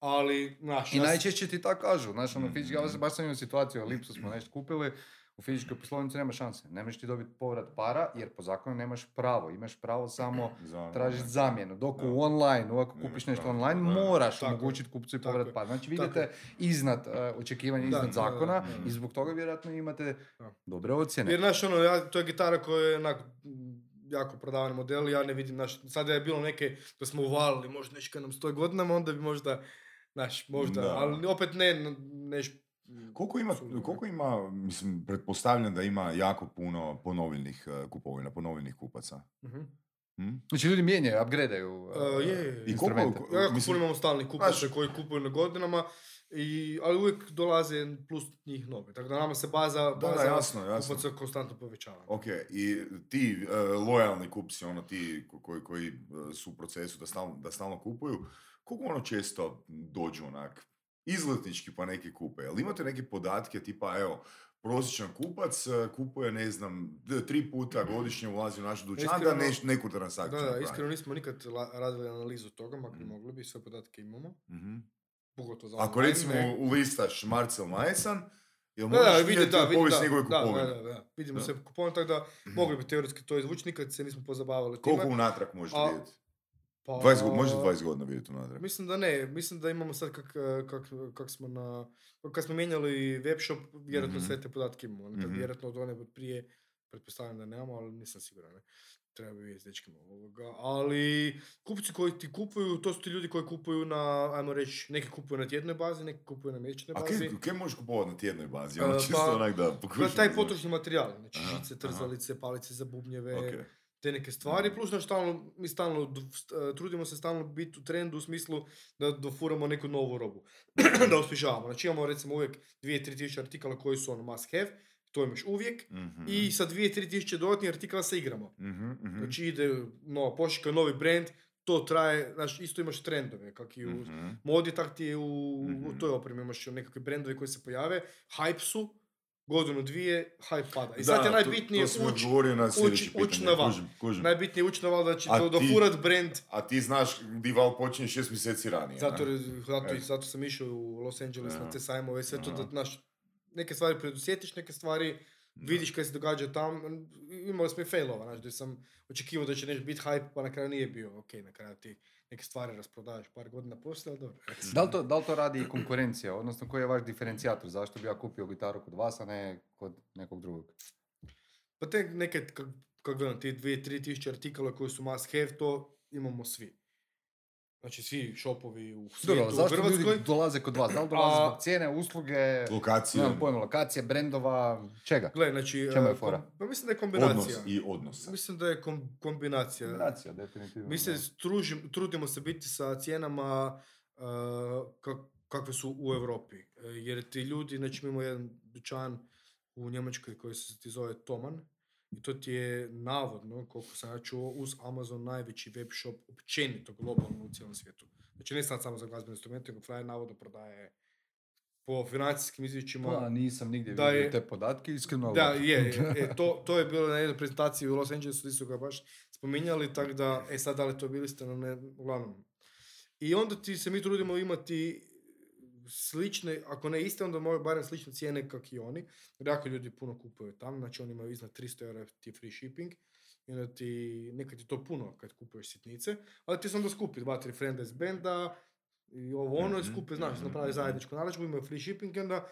ali, znaš, I ja s- najčešće ti tako kažu, znaš, ono, fizički, ja Mhm. baš sam imao situaciju, Lipsu smo nešto kupili, u fizičkoj poslovnici nema šanse, ne možeš ti dobiti povrat para, jer po zakonu nemaš pravo, imaš pravo samo tražiti zamjenu, dok Da. u online, ako kupiš nešto online, moraš omogućiti kupcu i povrat para. Znači, vi Tako idete iznad uh, očekivanja, iznad zakona i zbog toga vjerojatno imate dobre ocjene. Jer, znaš, ono, ja, to je gitara koja je onak, jako prodavani model, ja ne vidim, znaš, sada je bilo neke, da smo uvalili, možda nešto kad nam stoji godinama, onda bi možda, znaš, možda, Da. ali opet ne, neš... Koliko ima, koliko ima, mislim, pretpostavljam da ima jako puno ponovljenih uh, kupovina, ponovljenih kupaca. Mhm. Hm? Znači, ljudi mijenjaju, upgradeaju uh, E, je, je, je. I instrumente. koliko- Ja, jako Mislim, puno imamo stalnih kupaca znaš- koji kupuju na godinama, i, ali uvijek dolaze plus njih nove. Tako da nama se baza, Da, baza da, jasno, jasno. kupaca konstantno povećava. Ok, i ti uh, lojalni kupci, ono ti ko- koji, koji uh, su u procesu da stalno, da stalno kupuju, koliko ono često dođu onak izletnički pa neki kupe? Jel imate neke podatke tipa, evo, prosječan kupac uh, kupuje, ne znam, tri puta godišnje ulazi u naš dućan da neš, neku transakciju Da, da, iskreno nismo nikad la- radili analizu toga, makar Mhm. mogli bi, sve podatke imamo. Mhm. Pogotovo za Ako recimo ne. ulistaš Marcel Majesan, jel Da, da, vidi, vidjeti da, vidi, povijest da, njegove kupovine? da, da, da. Vidimo Da. sve kupovine, tako da mogli bi teoretski to izvući, nikad se nismo pozabavili Koliko time. unatrag možeš A- vidjeti? Pa, 20, go- možeš 20 godina vidjeti unatrag. Mislim da ne, mislim da imamo sad kak, kak, kak smo na, kad smo mijenjali web shop, vjerojatno Mhm. sve te podatke imamo, Mhm. vjerojatno od one od prije, pretpostavljam da nemamo, ali nisam siguran, ne. Treba bi vidjeti s dečkima ovoga, ali kupci koji ti kupuju, to su ti ljudi koji kupuju na, ajmo reći, neki kupuju na tjednoj bazi, neki kupuju na mjesečnoj A bazi. kaj, kaj možeš kupovati na tjednoj bazi? E, Ono čisto pa, onak da pokušam. taj potrošni materijal, znači Aha, žice, aha. trzalice, palice za bubnjeve, Ok. Te neke stvari, plus da stalno, mi stalno, e, trudimo se stalno biti u trendu u smislu da dofuramo neku novu robu, da osvježavamo. Znači imamo recimo uvijek 2-3 tisuće artikala koji su ono must have, to imaš uvijek, Mhm. i sa 2-3 tisuće dodatnih artikala se igramo. Mhm, mhm. Znači ide, no, pošika novi brand, to traje, znači isto imaš trendove, kak i u Mhm. modi, tak ti je u, u Mhm. toj opremi, imaš nekakve brendove koji se pojave, hype su, godinu dvije, hype pada. I Da, sad je to- najbitnije to ući odgovorio na uć pitanje, na val. kužim, kužim. Najbitnije je ući na val da će A to dofurat brand. A ti znaš di val počinje šest mjeseci ranije. Zato, ne? zato, E. zato sam išao u Los Angeles Ja. na te sajmove, sve to Aha. da, znaš, neke stvari predosjetiš, neke stvari vidiš kaj se događa tam. Imali smo i failova, znaš, gdje sam očekivao da će nešto biti hype, pa na kraju nije bio. Ok, na kraju ti neke stvari rasprodaš par godina poslije, ali dobro. Da li, to, da li to radi i konkurencija? Odnosno, koji je vaš diferencijator? Zašto bi ja kupio gitaru kod vas, a ne kod nekog drugog? Pa te neke, kak, kak gledam, ti dvije, tri tisuće artikala koji su must have, to imamo svi. Znači svi shopovi u svijetu, Dobro, u zašto Hrvatskoj. ljudi dolaze kod vas? Da li dolaze zbog cijene, usluge, Lokacije, nemam pojma, lokacije, brendova, čega? Gle, znači, Čemu je e, fora? kom- pa mislim da je odnos kombinacija. i odnos. Mislim da je kom- kombinacija. Kombinacija, definitivno. Mi se stružim, trudimo se biti sa cijenama uh, kak- kakve su u Europi. E, Jer ti ljudi, znači mi imamo jedan dućan u Njemačkoj koji se ti zove Toman i to ti je navodno, koliko sam ja čuo, uz Amazon najveći web shop općenito globalno u cijelom svijetu. Znači ne sad samo za glazbene instrumente, nego frajer navodno prodaje po financijskim izvješćima. Pa, nisam nigdje da vidio je- te podatke, iskreno. Da, je, je, e, to, to je bilo na jednoj prezentaciji u Los Angelesu, gdje su ga baš spominjali, tako da, e sad da li to bili ste, no ne, uglavnom. I onda ti se mi trudimo imati slične, ako ne iste, onda moraju barem slične cijene kak i oni. Jer jako ljudi puno kupuju tamo, znači oni imaju iznad 300 eura ti free shipping. I onda ti, nekad je to puno kad kupuješ sitnice, ali ti se onda skupi dva, tri frenda iz benda, i ovo ono, i Mhm, skupe, znaš, mhm, napravi mhm. zajedničku narudžbu, imaju free shipping i onda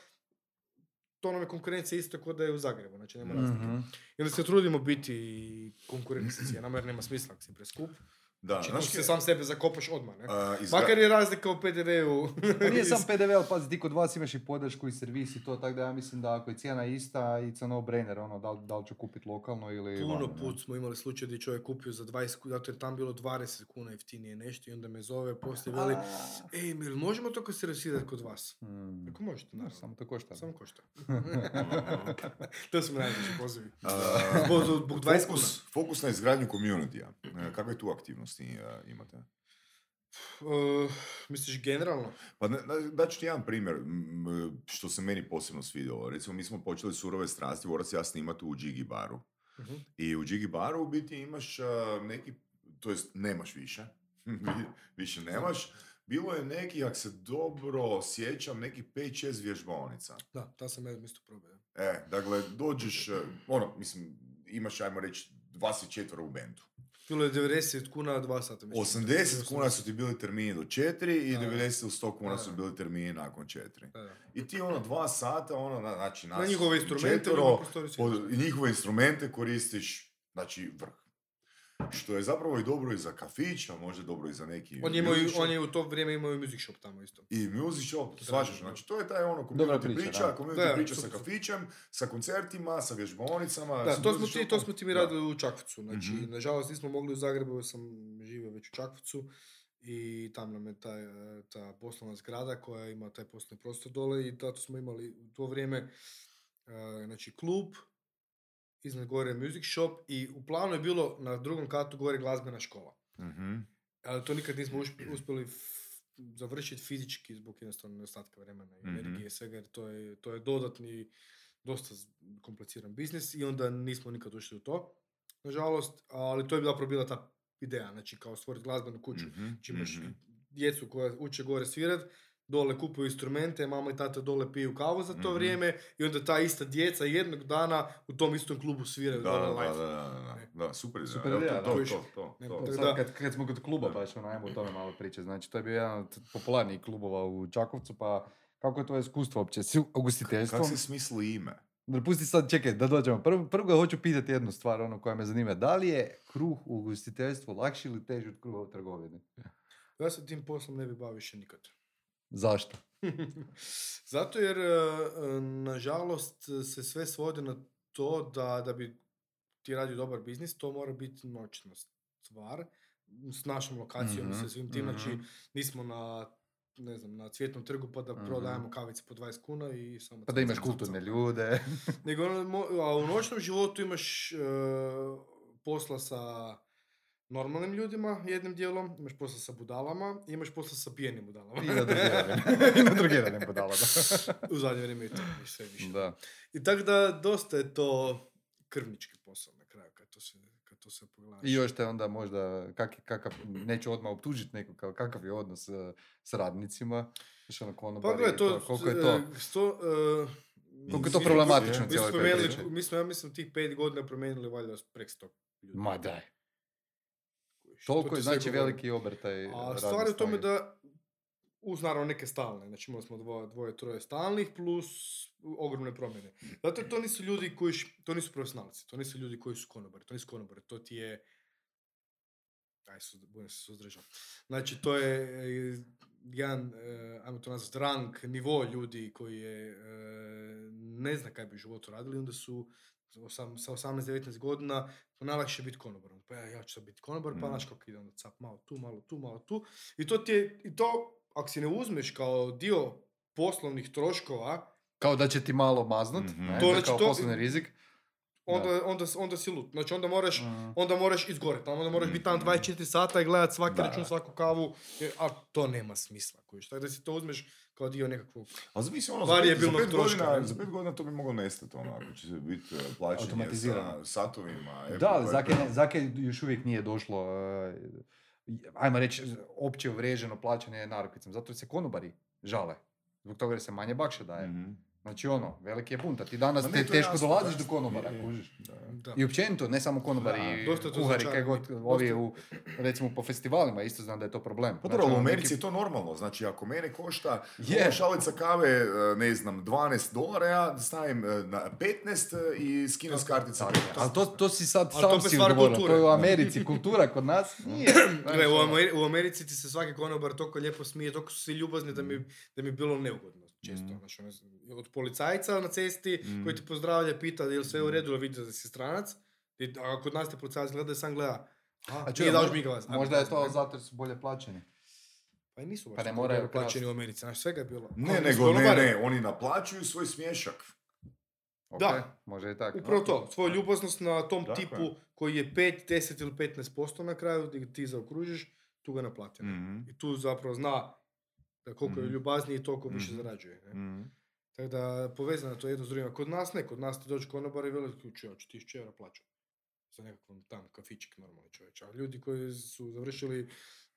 to nam je konkurencija isto kod da je u Zagrebu, znači nema razlike. Mhm. I onda se trudimo biti konkurentni sa cijenama jer nema smisla ako si preskup. Da, Znači, znaš se sam sebe zakopaš odmah, ne? a, izgra- Makar je razlika u PDV-u. Pa nije sam PDV, ali pazi, ti kod vas imaš i podršku i servis i to, tako da ja mislim da ako je cijena ista, it's a no-brainer, ono, da, li- da li ću kupiti lokalno ili Puno vani, ne? put smo imali slučaj gdje je čovjek kupio za 20 kuna, zato jer tam bilo 20 kuna jeftinije nešto i onda me zove poslije veli, ej, mi možemo to servisirati kod vas? Mm. Ako možete, Da, naravno. samo to košta. Samo košta. to su mi najveći pozivi. Zbog, zbog 20 kuna. fokus, fokus na izgradnju community-a. E, Kakve tu aktivnosti e, imate? Uh, misliš generalno? Pa ne, da, daću ti jedan primjer što se meni posebno svidjelo. Recimo, mi smo počeli surove strasti, Vorac ja snimati u Džigi baru. Mhm. I u Džigi baru u biti imaš a, neki, to jest nemaš više, Vi- više nemaš. Bilo je neki, ak se dobro sjećam, neki 5-6 vježbaonica. Da, ta sam ja isto probao. E, dakle, dođeš, ono, mislim, imaš, ajmo reći, 24 u bendu. Bilo je 90 kuna, dva sata. mislim. 80 kuna su ti bili termini do 4 i Da, da. 90 ili 100 kuna su bili termini nakon 4. Da, da. I ti ono dva sata, ono, na- znači nas Na njihove instrumente, četvero, njihove instrumente koristiš, znači vrh. Što je zapravo i dobro i za kafić, a možda dobro i za neki On je, imao, i- music shop. on je u to vrijeme imao i music shop tamo isto. I music shop, da. znači to je taj ono community priča, priča, da. community Da, priča sa kafićem, sa koncertima, sa vježbaonicama. Da, to smo, ti, to smo ti mi Da. radili u Čakvcu. Znači, Mhm. nažalost nismo mogli u Zagrebu, jer sam živio već u Čakvcu i tam nam je taj, e, ta poslovna zgrada koja ima taj poslovni prostor dole i zato smo imali u to vrijeme e, znači klub, iznad gore music shop i u planu je bilo na drugom katu gore glazbena škola. Mhm. Ali to nikad nismo uspjeli f- završiti fizički zbog jednostavno nedostatka vremena i Mhm. energije i svega, jer to je, to je dodatni, dosta kompliciran biznis i onda nismo nikad ušli u to, nažalost, ali to je zapravo bila ta ideja, znači kao stvoriti glazbenu kuću. Mhm, Znači imaš mhm. djecu koja uče gore svirat, dole kupuju instrumente, mama i tata dole piju kavu za to Mhm. vrijeme i onda ta ista djeca jednog dana u tom istom klubu sviraju Da, dole da, da, live. da, da, Ne. da, super. Super Evo, ideja, to, to, da. to, to, to. Sad da- kad, kad smo kod kluba, baš ono, ajmo o tome malo pričati. Znači, to je bio jedan od popularnijih klubova u Čakovcu, pa kako je to iskustvo uopće s ugostiteljstvom? Kako se smisli ime? Da pusti sad, čekaj, da dođemo. Prvo, prvo ga hoću pitati jednu stvar, ono koja me zanima. Da li je kruh u ugostiteljstvu lakši ili teži od kruha u trgovini? Ja se tim poslom ne bi bavio više nikad. Zašto? Zato jer, e, e, nažalost, se sve svodi na to da, da bi ti radio dobar biznis, to mora biti noćna stvar. S našom lokacijom i Mhm, sa svim tim, znači mhm. nismo na ne znam, na cvjetnom trgu pa da Mhm. prodajemo kavice po 20 kuna i samo... Pa da imaš kulturne ljude. Nego, ono, a u noćnom životu imaš e, posla sa normalnim ljudima jednim dijelom, imaš posla sa budalama i imaš posla sa pijenim budalama. I na drogiranim. I na drogiranim budalama. u zadnje vrijeme i to sve više. Da. I tako da dosta je to krvnički posao na kraju kad to se, kad to se pogledaš. I još te onda možda, kak, kakav, neću odmah optužiti nekog, kakav je odnos eh, s radnicima. Znaš, ono, konobari Pa gledaj, i to, koliko je to? e, sto, e, Koliko je to problematično mi, u cijeloj mi smo, ja mislim, tih pet godina promijenili valjda prek sto ljudi. Ma daj. Toliko je znači veliki obrtaj A stvar je u tome da, uz naravno neke stalne, znači imali smo dvoje, dvoje troje stalnih plus ogromne promjene. Zato to nisu ljudi koji, š- to nisu profesionalci, to nisu ljudi koji su konobari, to nisu konobari, to ti je, aj, su, budem se suzdržao. Znači, to je e, jedan, e, ajmo to nazvati, rang, nivo ljudi koji je, e, ne zna kaj bi u životu radili, onda su osam, sa 18-19 godina pa najlakše biti konobarom. Pa ja, ja ću sad biti konobar, pa Mm. znaš kako ide onda cap, malo tu, malo tu, malo tu. I to ti je, i to, ako si ne uzmeš kao dio poslovnih troškova, Kao da će ti malo maznut, Mhm. ne? To To znači kao to- poslovni rizik. onda, onda, onda si lut. Znači onda moraš, Mhm. onda moraš izgoreti, onda moraš biti tamo Mhm. 24 sata i gledat svaki Da. račun, svaku kavu, jer- a to nema smisla. Tako da si to uzmeš kao dio nekakvog... Ali zamisli ono, za pet, za Varijabilnog pet troška, godina, za pet godina to bi moglo nestati, ono, ako će biti e, plaćanje Automatizirano. sa satovima. Da, ali zake, zake još uvijek nije došlo, eh, ajmo reći, opće uvriježeno plaćanje narukvicom. Zato se konobari žale. Zbog toga jer se manje bakša daje. Mhm. Znači ono, veliki je punta. Ti danas ne, te, teško jasno, dolaziš do konobara, Je, je. kužiš. Da. I općenito, ne samo konobari, Da, i dosta je to kuhari, kaj značajno. god, ovi u, recimo po festivalima, isto znam da je to problem. Pa Znači, dobro, u ono, Americi neki- je to normalno. Znači, ako mene košta Je. ova šalica kave, e, ne znam, 12 dolara, ja stavim e, na 15 i skinem s kartice. Tako, 15. ali to, to si sad Ali sam to si to je u Americi kultura, kod nas nije. Gle, u, Znači, ono, Ameri- u Americi ti se svaki konobar toliko lijepo smije, toliko su svi ljubazni da mi, da mi je bilo neugodno često. Mm. Znači, ono, od policajca na cesti koji ti pozdravlja, pita je li sve u redu, ili vidi da si stranac. I, a kod nas te policajac gleda i sam gleda. A, A nije čuj, daš možda, mi glas. možda je to ne. zato jer su bolje plaćeni. Pa i nisu baš Pa ne moraju plaćeni u Americi, znaš, svega je bilo. Ne, Ali nego, ne, ne, oni naplaćuju svoj smješak. Ok, Da. Može i tako. Upravo to, svoju ljubaznost na tom Tako tipu koji je 5, 10 ili 15% na kraju, gdje ti zaokružiš, tu ga naplati. ne? Mhm. I tu zapravo zna da koliko je Mhm. ljubazniji, toliko više Mhm. zarađuje. Ne? Mhm. Tako da povezano to jedno s drugim. Kod nas ne, kod nas ti dođe konobar i veli ključ, ja ću 1000 eura plaću. Za nekakvom tam kafičik normalni čovječ. A ljudi koji su završili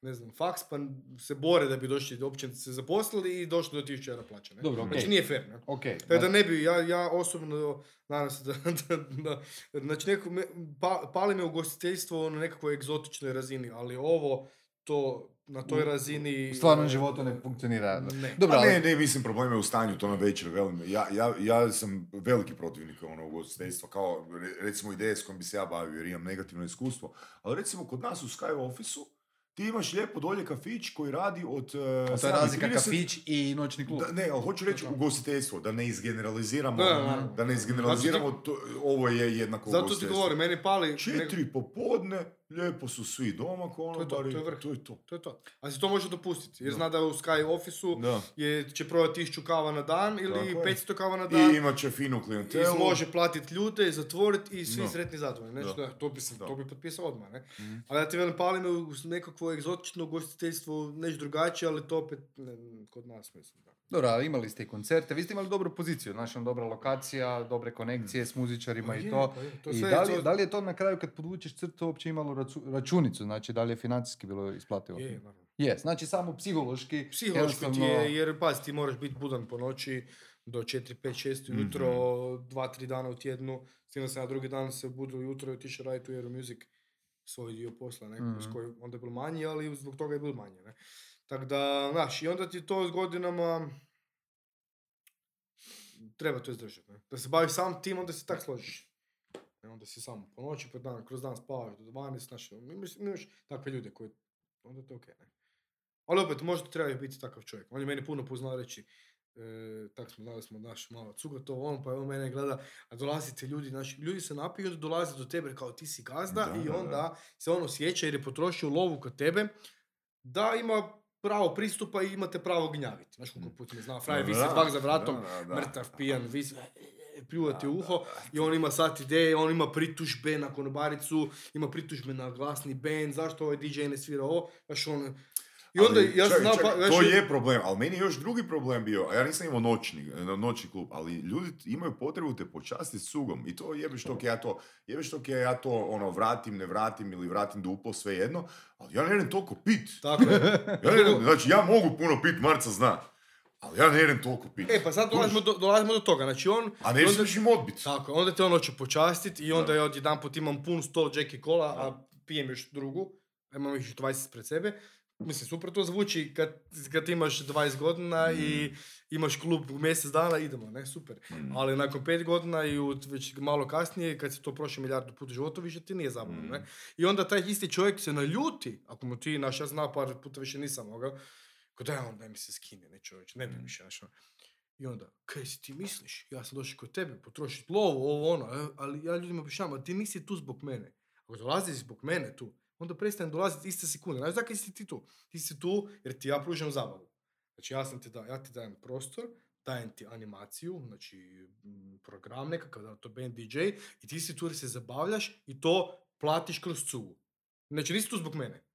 ne znam, faks, pa se bore da bi došli, uopće se zaposlili i došli do 1000 eura plaće. Ne? Dobro, Znači okej. nije fair, ne? Ok, Tako da ne bi, ja, ja osobno, nadam se da, da, da znači neko, me, pa, pali me ugostiteljstvo na nekakvoj egzotičnoj razini, ali ovo, to, na toj razini... u stvarnom e, životu ne funkcionira. Ne. Dobro, Pa ali- ne, ne, mislim, problem je u stanju, to na večer, velim. Ja, ja, ja sam veliki protivnik ono ugostiteljstva, kao re- recimo ideje s kojim bi se ja bavio, jer imam negativno iskustvo. Ali recimo kod nas u Sky Office-u, ti imaš lijepo dolje kafić koji radi od... Uh, to je razlika kafić i noćni klub. Da, ne, ali hoću reći ugostiteljstvo, da ne izgeneraliziramo, Da, da, da, ne izgeneraliziramo, to, ovo je jednako Zato ti govorim, meni pali... Četiri popodne, lijepo su svi doma, konobari, to je vrh. to je to. To je to. A se to može dopustiti, jer Da. zna da u Sky Office-u Da. je, će prodati 1000 kava na dan ili Tako je. 500 kava na dan. I imat će finu I klijentelu. može platiti ljude, zatvoriti i svi Da. sretni zadovoljni. Znači, Da. to, bi se, Da. to bi potpisao odmah. Ne? Mhm. Ali ja ti velim, pali me u nekakvo egzotično ugostiteljstvo, nešto drugačije, ali to opet ne, kod nas mislim. Da. Dobro, ali imali ste i koncerte, vi ste imali dobru poziciju, znači dobra lokacija, dobre konekcije s muzičarima Pa i je, to. pa je, to I da li, to- da li je to na kraju kad podvučeš crtu uopće imalo računicu, znači da li je financijski bilo isplativo? Je, naravno. Je, znači samo psihološki. Psihološko ti je, jer pazi, ti moraš biti budan po noći do 4, 5, 6 Mhm. ujutro, 2, 3 dana u tjednu, s tim da se na drugi dan se budu ujutro i otišao raditi u Euromusic svoj dio posla, ne, s Mhm. koji onda je bilo manji, ali zbog toga je bilo manje, ne. Tako da, znaš, i onda ti to s godinama treba to izdržati, ne. Da se baviš sam tim, onda se tak složiš. E, onda si samo po noći, po dan, kroz dan spavaš do 12, znaš, imaš, imaš takve ljude koji, onda je to okej, ne. Ali opet, možda treba biti takav čovjek. On je meni puno poznao reći, e, tak smo znali smo naš malo cugotov, on pa on mene gleda, a dolazite ljudi, znači ljudi se napiju i onda dolaze do tebe kao ti si gazda Da, i da, da. onda se on osjeća jer je potrošio lovu kod tebe, da ima pravo pristupa i imate pravo gnjaviti. Znaš koliko puta me zna, frajer visi Da, vak za vratom, da, da, da. mrtav, pijan, visi, pljuvati uho i on ima sad ideje, on ima pritužbe na konobaricu, ima pritužbe na glasni band, zašto ovaj DJ ne svira ovo, znaš on... I onda, Ali, ja znao, čekaj, pa, znaš, to je problem, ali meni je još drugi problem bio, ja nisam imao noćni, noćni klub, ali ljudi imaju potrebu te počastiti s cugom i to jebeš dok ja to, jebeš dok ja to ono vratim, ne vratim ili vratim duplo, sve jedno, ali ja ne idem toliko pit. Tako je. Ja ne idem, znači ja mogu puno pit, Marca zna, ali ja ne idem toliko pit. E, pa sad dolazimo do, dolazimo do toga, znači on... A ne onda- im odbit. Tako, onda te on hoće počastiti i onda ja odjedanput imam pun stol Jackie Cola, a pijem još drugu, imam još 20 pred sebe. Mislim, super to zvuči kad, kad imaš 20 godina i imaš klub u mjesec dana, idemo, ne, super. Ali nakon 5 godina i u, već malo kasnije, kad se to prošlo milijardu puta u životu, više ti nije zabavno, ne. I onda taj isti čovjek se naljuti, ako mu ti, naš, ja znam par puta više nisam mogao, ko daj on, daj mi se skine, ne čovječ, ne bi više, znaš, ono. I onda, kaj si ti misliš? Ja sam došao kod tebe potrošiti lovu, ovo ono, e, ali ja ljudima objašnjavam, ti nisi tu zbog mene. Ako dolaziš zbog mene tu, onda prestane dolaziti iste sekunde. Znaš zakaj si ti tu? Ti si tu jer ti ja pružam zabavu. Znači ja sam ti da, ja ti dajem prostor, dajem ti animaciju, znači program nekakav, da to band DJ, i ti si tu jer se zabavljaš i to platiš kroz cugu. Znači nisi tu zbog mene.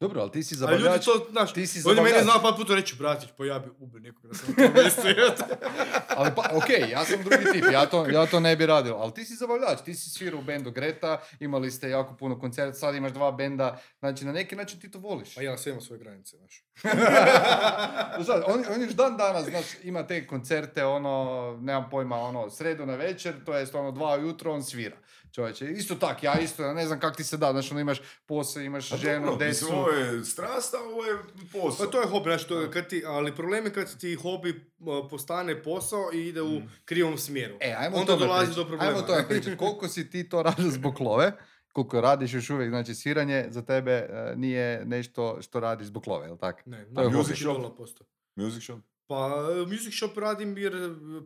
Dobro, ali ti si Ali ljudi zabavljač. to, znaš, ti si je meni zabavljač. znao pa puta reći, bratić, pa ja bi ubio nekoga da sam. Ali pa, ok, ja sam drugi tip, ja to, ja to ne bi radio, ali ti si zabavljač, ti si svirao u bendu Greta, imali ste jako puno koncerta, sad imaš dva benda, znači na neki način ti to voliš. Pa ja sve imam svoje granice, znaš. Sad, on, on još dan danas, znaš, ima te koncerte, ono, nemam pojma, ono, sredu na večer, to jest ono, dva ujutro, on svira. Čovječe, isto tak, ja isto, ja ne znam kak ti se da, znaš, ono, imaš posao, imaš A ženu, dobro, decu. Mislim, ovo je strast, a ovo je posao. Pa to je hobi, znači, to je kad ti, ali problem je kad ti hobi postane posao i ide u krivom smjeru. E, ajmo Onda to dolazi do problema. Ajmo to pričati. Koliko si ti to radio zbog love? Koliko radiš još uvijek, znači sviranje za tebe e, nije nešto što radiš zbog love, jel tak? Ne, To je music shop. posto. Music shop? Pa, music shop radim jer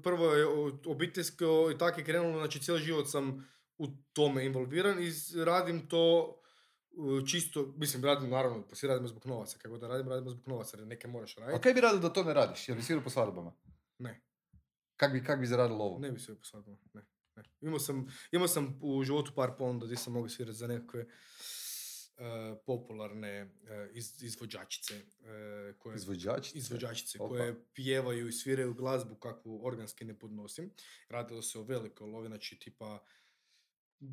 prvo je obiteljsko i tako je krenulo, znači cijeli život sam u tome involviran i radim to e, čisto, mislim, radim naravno, pa svi radimo zbog novaca, kako da radim, radimo zbog novaca, jer neke moraš A raditi. kaj bi radio da to ne radiš? Jel bi svirao po svadbama? Ne. Kak bi, kak bi zaradilo ovo? Ne bi se posvadilo, ne. ne. Imao, sam, imao sam u životu par ponuda gdje sam mogao svirati za nekakve e, popularne e, iz, izvođačice e, koje, Izvođačice? izvođačice Opa. koje pjevaju i sviraju glazbu kakvu organski ne podnosim. Radilo se o velikoj lovi, znači tipa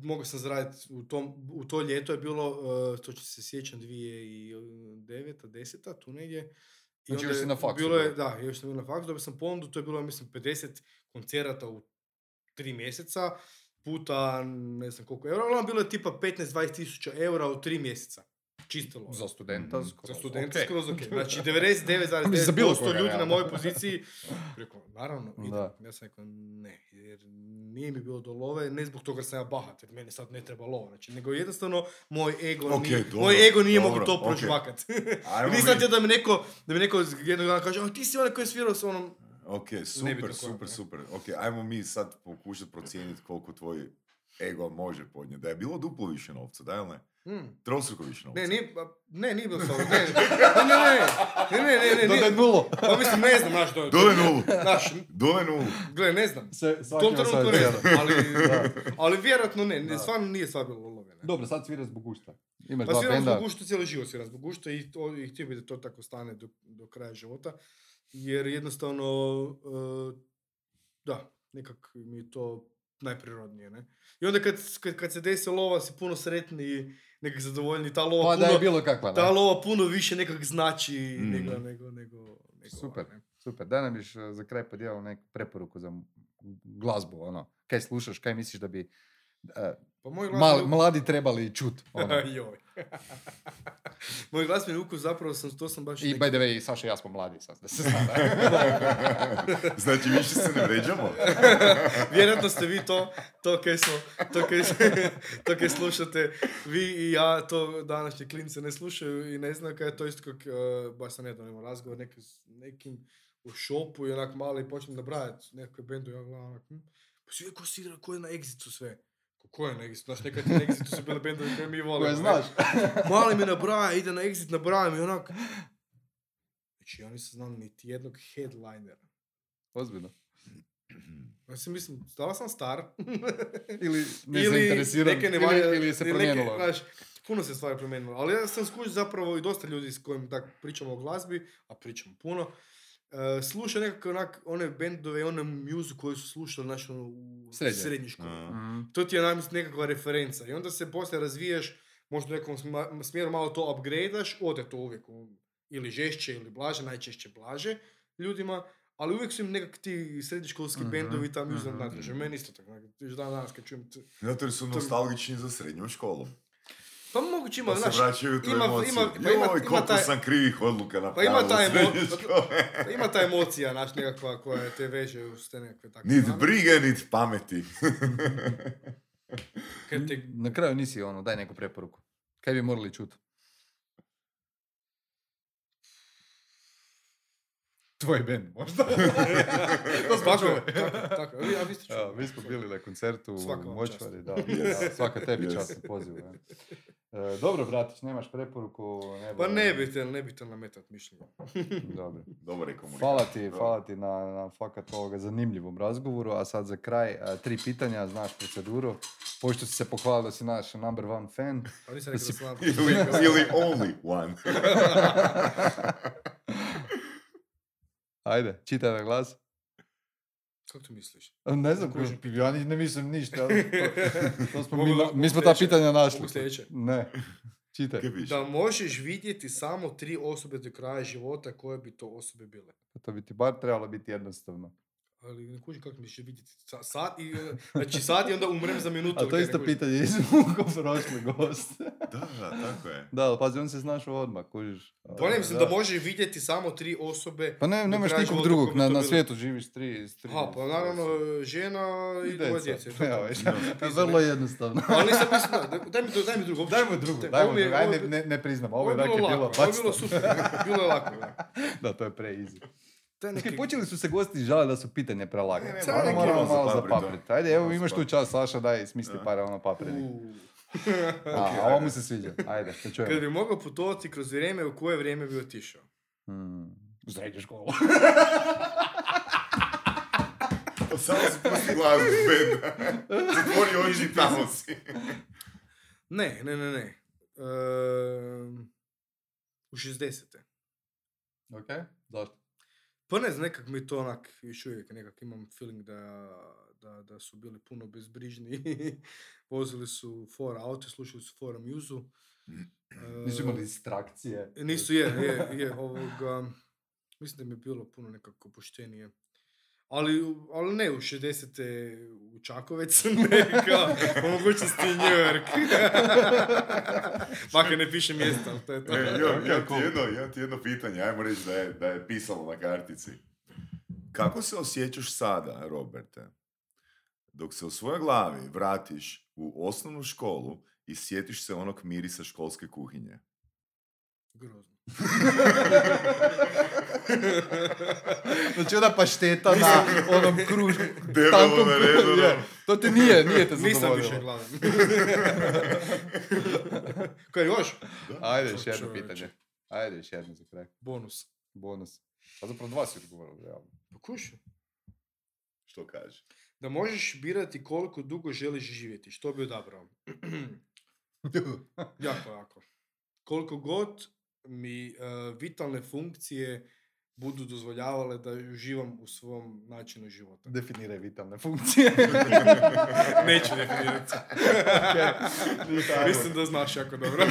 mogao sam zaraditi u, tom, u to ljeto je bilo, e, to će se sjećam, 2009 10 tu negdje. I Znači, još si na faksu Bilo je, da, još sam bio na faksu, dobio sam ponudu, to je bilo, mislim, 50 koncerata u tri mjeseca, puta ne znam koliko eura, ono bilo je tipa 15-20 tisuća eura u tri mjeseca. Čisto lova. Za studenta Mhm. skroz Za studenta ok. skroz ok. Znači Mislim, za bilo 99,9% koga, ljudi na realno. mojoj poziciji, rekao, naravno, idem. Ja sam rekao, ne, jer nije mi bilo do love, ne zbog toga sam ja bahat, jer meni sad ne treba lova, znači, nego jednostavno moj ego, Ok, nije, dobro, moj ego nije dobro, mogao to prožvakat. Ajmo Nisam htio da mi neko, da mi neko jednog dana kaže, a ti si onaj koji je svirao s onom, Ok, super, koja, super, ne? super. Ok, ajmo mi sad pokušati procijeniti koliko tvoj ego može podnijeti. Da je bilo duplo više novca, da ili ne? Mm. Trostruković novca. Ne, nije, ne, nije bilo slovo. Ne, ne, ne, ne, ne, ne, ne, Dodaj nulu. Pa mislim, ne znam naš doj. Dodaj nulu. Naš, Dodaj nulu. Gle, ne znam. Se, U tom trenutku ne znam, ali, ali vjerojatno ne, ne stvarno nije sva bilo uloga. Dobro, sad svira zbog gušta. Imaš pa svira zbog gušta, cijeli život svira zbog gušta i, to, i htio bi da to tako stane do, do kraja života. Jer jednostavno, uh, da, nekak mi je to najprirodnije, ne? I onda kad, kad, kad se desi lova si puno sretniji nekak zadovoljniji, ta lova Pa da puno, je bilo kakva, ta lova puno više nekak znači Mm. nego, nego, nego, nego Super. ova, ne. Super, daj nam još eh, za kraj podijelio neku preporuku za glazbu, ono. Kaj slušaš, kaj misliš da bi eh, Pa moj glas mal- mladi trebali čut, ono. Joj. moj glazbeni ukus zapravo sam, to sam baš I neki- by the way, Saša i ja smo mladi sad, da se zna. da. znači, više se ne vređamo. Vjerojatno ste vi to, to kaj, smo, to, kaj, to kaj slušate, vi i ja to današnje klince ne slušaju i ne znaju kaj je to isto kak, uh, baš sam nedavno imao razgovor neki, nekim u šopu i onak mali počnem nabrajati nekakve bendu i ja gledam onak, hm, pa svi ko svira, ko je na Exitu sve? Ko, ko je na Exitu? Znaš, nekad na Exitu su bile bendovi koje mi volimo. Koje znaš. Mali mi nabraja, ide na Exit, nabraja mi onak. Znači, ja nisam znao niti jednog headlinera. Ozbiljno. Ja si mislim, stava sam star. Ili ne ili zainteresiran, neke ne ili, valja, ili se ili neke, promijenilo. znaš, puno se stvari promijenilo. Ali ja sam skužio zapravo i dosta ljudi s kojim tak pričamo o glazbi, a pričamo puno, uh, sluša nekako onak, one bendove i one muzu koje su slušali znaš, ono, u Srednje. srednjoj školi. Mm. Mhm. To ti je namis nekakva referenca. I onda se poslije razviješ, možda u nekom sma- smjeru malo to upgradeaš, ode to uvijek u, ili žešće ili blaže, najčešće blaže ljudima, ali uvijek su im nekak ti srednjoškolski Mhm, bendovi i ta muza mhm. nadreže. Meni isto tako, još dan danas kad čujem... t- Zato jer su nostalgični za srednjom školom. Pa moguće ima, Pa se znaš, u ima- emociju. ima- pa ima- Joj, ima koliko taj- sam krivih odluka napravio ima taj u srednjoj emo- pa ima ta emocija, znaš, nekakva koja te veže uz te nekakve takve Nit brige, nit pameti. Kad te- Na kraju nisi ono, daj neku preporuku. Kaj bi morali čut? Tvoj band možda. To smo Tako je. Tako, tako. A vi- ste čuli. Evo, mi smo bili na koncertu Svaka u. Močvari, da, da, svaka tebi Yes. čast na pozivu. ja. E, dobro, bratić, nemaš preporuku? Ne Pa ne bi te, ne bi te nametat mišljenje. Dobro. Dobar je komunikator. Hvala ti, Dobro. hvala ti na, na fakat ovoga zanimljivom razgovoru, a sad za kraj a, tri pitanja, znaš proceduru. Pošto si se pohvalio da si naš number one fan, Pa nisam rekao da Ili, ili only one. Ajde, čitaj na glas. Kako to misliš? Ne znam, Kužim. ja ne mislim ništa. To, to smo mi, Mogu- na- mogu mi smo ta pitanja našli. Ne, čitaj. Da možeš vidjeti samo tri osobe do kraja života, koje bi to osobe bile. To bi ti bar trebalo biti jednostavno. Ali ne kuži kako misliš vidjeti. Sa- Sad i, znači sad i onda umrem za minutu. A to je isto pitanje izvuko prošli gost. Da, da, tako je. Da, ali pazi, on se snašao odmah, kužiš. Pa ne mislim da možeš vidjeti samo tri osobe. Pa ne, nemaš nikog drugog, na, na svijetu živiš tri, tri. Aha, pa naravno žena i dvoje djece. to je Evo, vrlo jednostavno. Ali nisam mislio, da, daj mi, daj mi drugo. Daj, mi drugu, ajde, ovo je- ne, ne priznam, ovo je dakle bilo ovo je bilo super, bilo je lako. Da. Da, to je pre easy. Neki- počeli su se gosti žale da su pitanje prelaga. Ne, ne, Stvarno neki moramo malo zapaprit, zapaprit. Ajde, evo imaš tu zapaprit. čas, Saša, daj, smisli Da. par ono papreni. U. A, a ovo mu se sviđa. Ajde, da Kad čujemo. bi mogao putovati kroz vrijeme, u koje vrijeme bi otišao? Hmm, u srednju školu. Samo si pusti glazbu benda. Zatvori oči i tamo si. Ne, ne, ne, ne. Ehm, u 60. ok, zašto? Pa ne znam, nekak mi to onak, još uvijek nekak imam feeling da, da, da su bili puno bezbrižni. Vozili su for auto, slušali su for muzu. Nisu imali distrakcije. Nisu, je, je, je, ovoga, mislim da mi je bilo puno nekako poštenije. Ali, ali ne u 60. u Čakovec, ne kao po mogućnosti New York. Makar ne piše mjesta, ali to je to. E, imam, imam ti jedno, imam ti jedno pitanje, ajmo reći da je, da je pisalo na kartici. Kako se osjećaš sada, Roberte, dok se u svojoj glavi vratiš u osnovnu školu i sjetiš se onog mirisa školske kuhinje? Grozno. Znači ona pašteta na onom kružku. Debelo tankom na kružku, redu, je. no. To ti nije, nije te Nisam zadovoljilo. više gladan. Kaj još? Ajde, još jedno Čovječe. pitanje. Ajde, još jedno za kraj. Bonus. Bonus. A zapravo dva si odgovorili, realno. Pa kuši. Što kaže? Da možeš birati koliko dugo želiš živjeti, što bi odabrao? jako, jako. Koliko god mi e, vitalne funkcije budu dozvoljavale da uživam u svom načinu života. Definiraj vitalne funkcije. Neću definirati. Mislim da znaš jako dobro.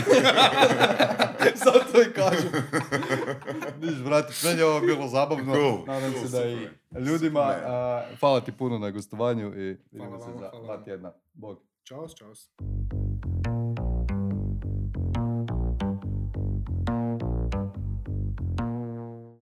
Zato i kažem. Viš, bratić, meni je ovo bilo zabavno. Cool, Nadam cool, se da i ljudima. A, hvala ti puno na gostovanju i vidimo se za dva tjedna. Bog. Ćao, čao.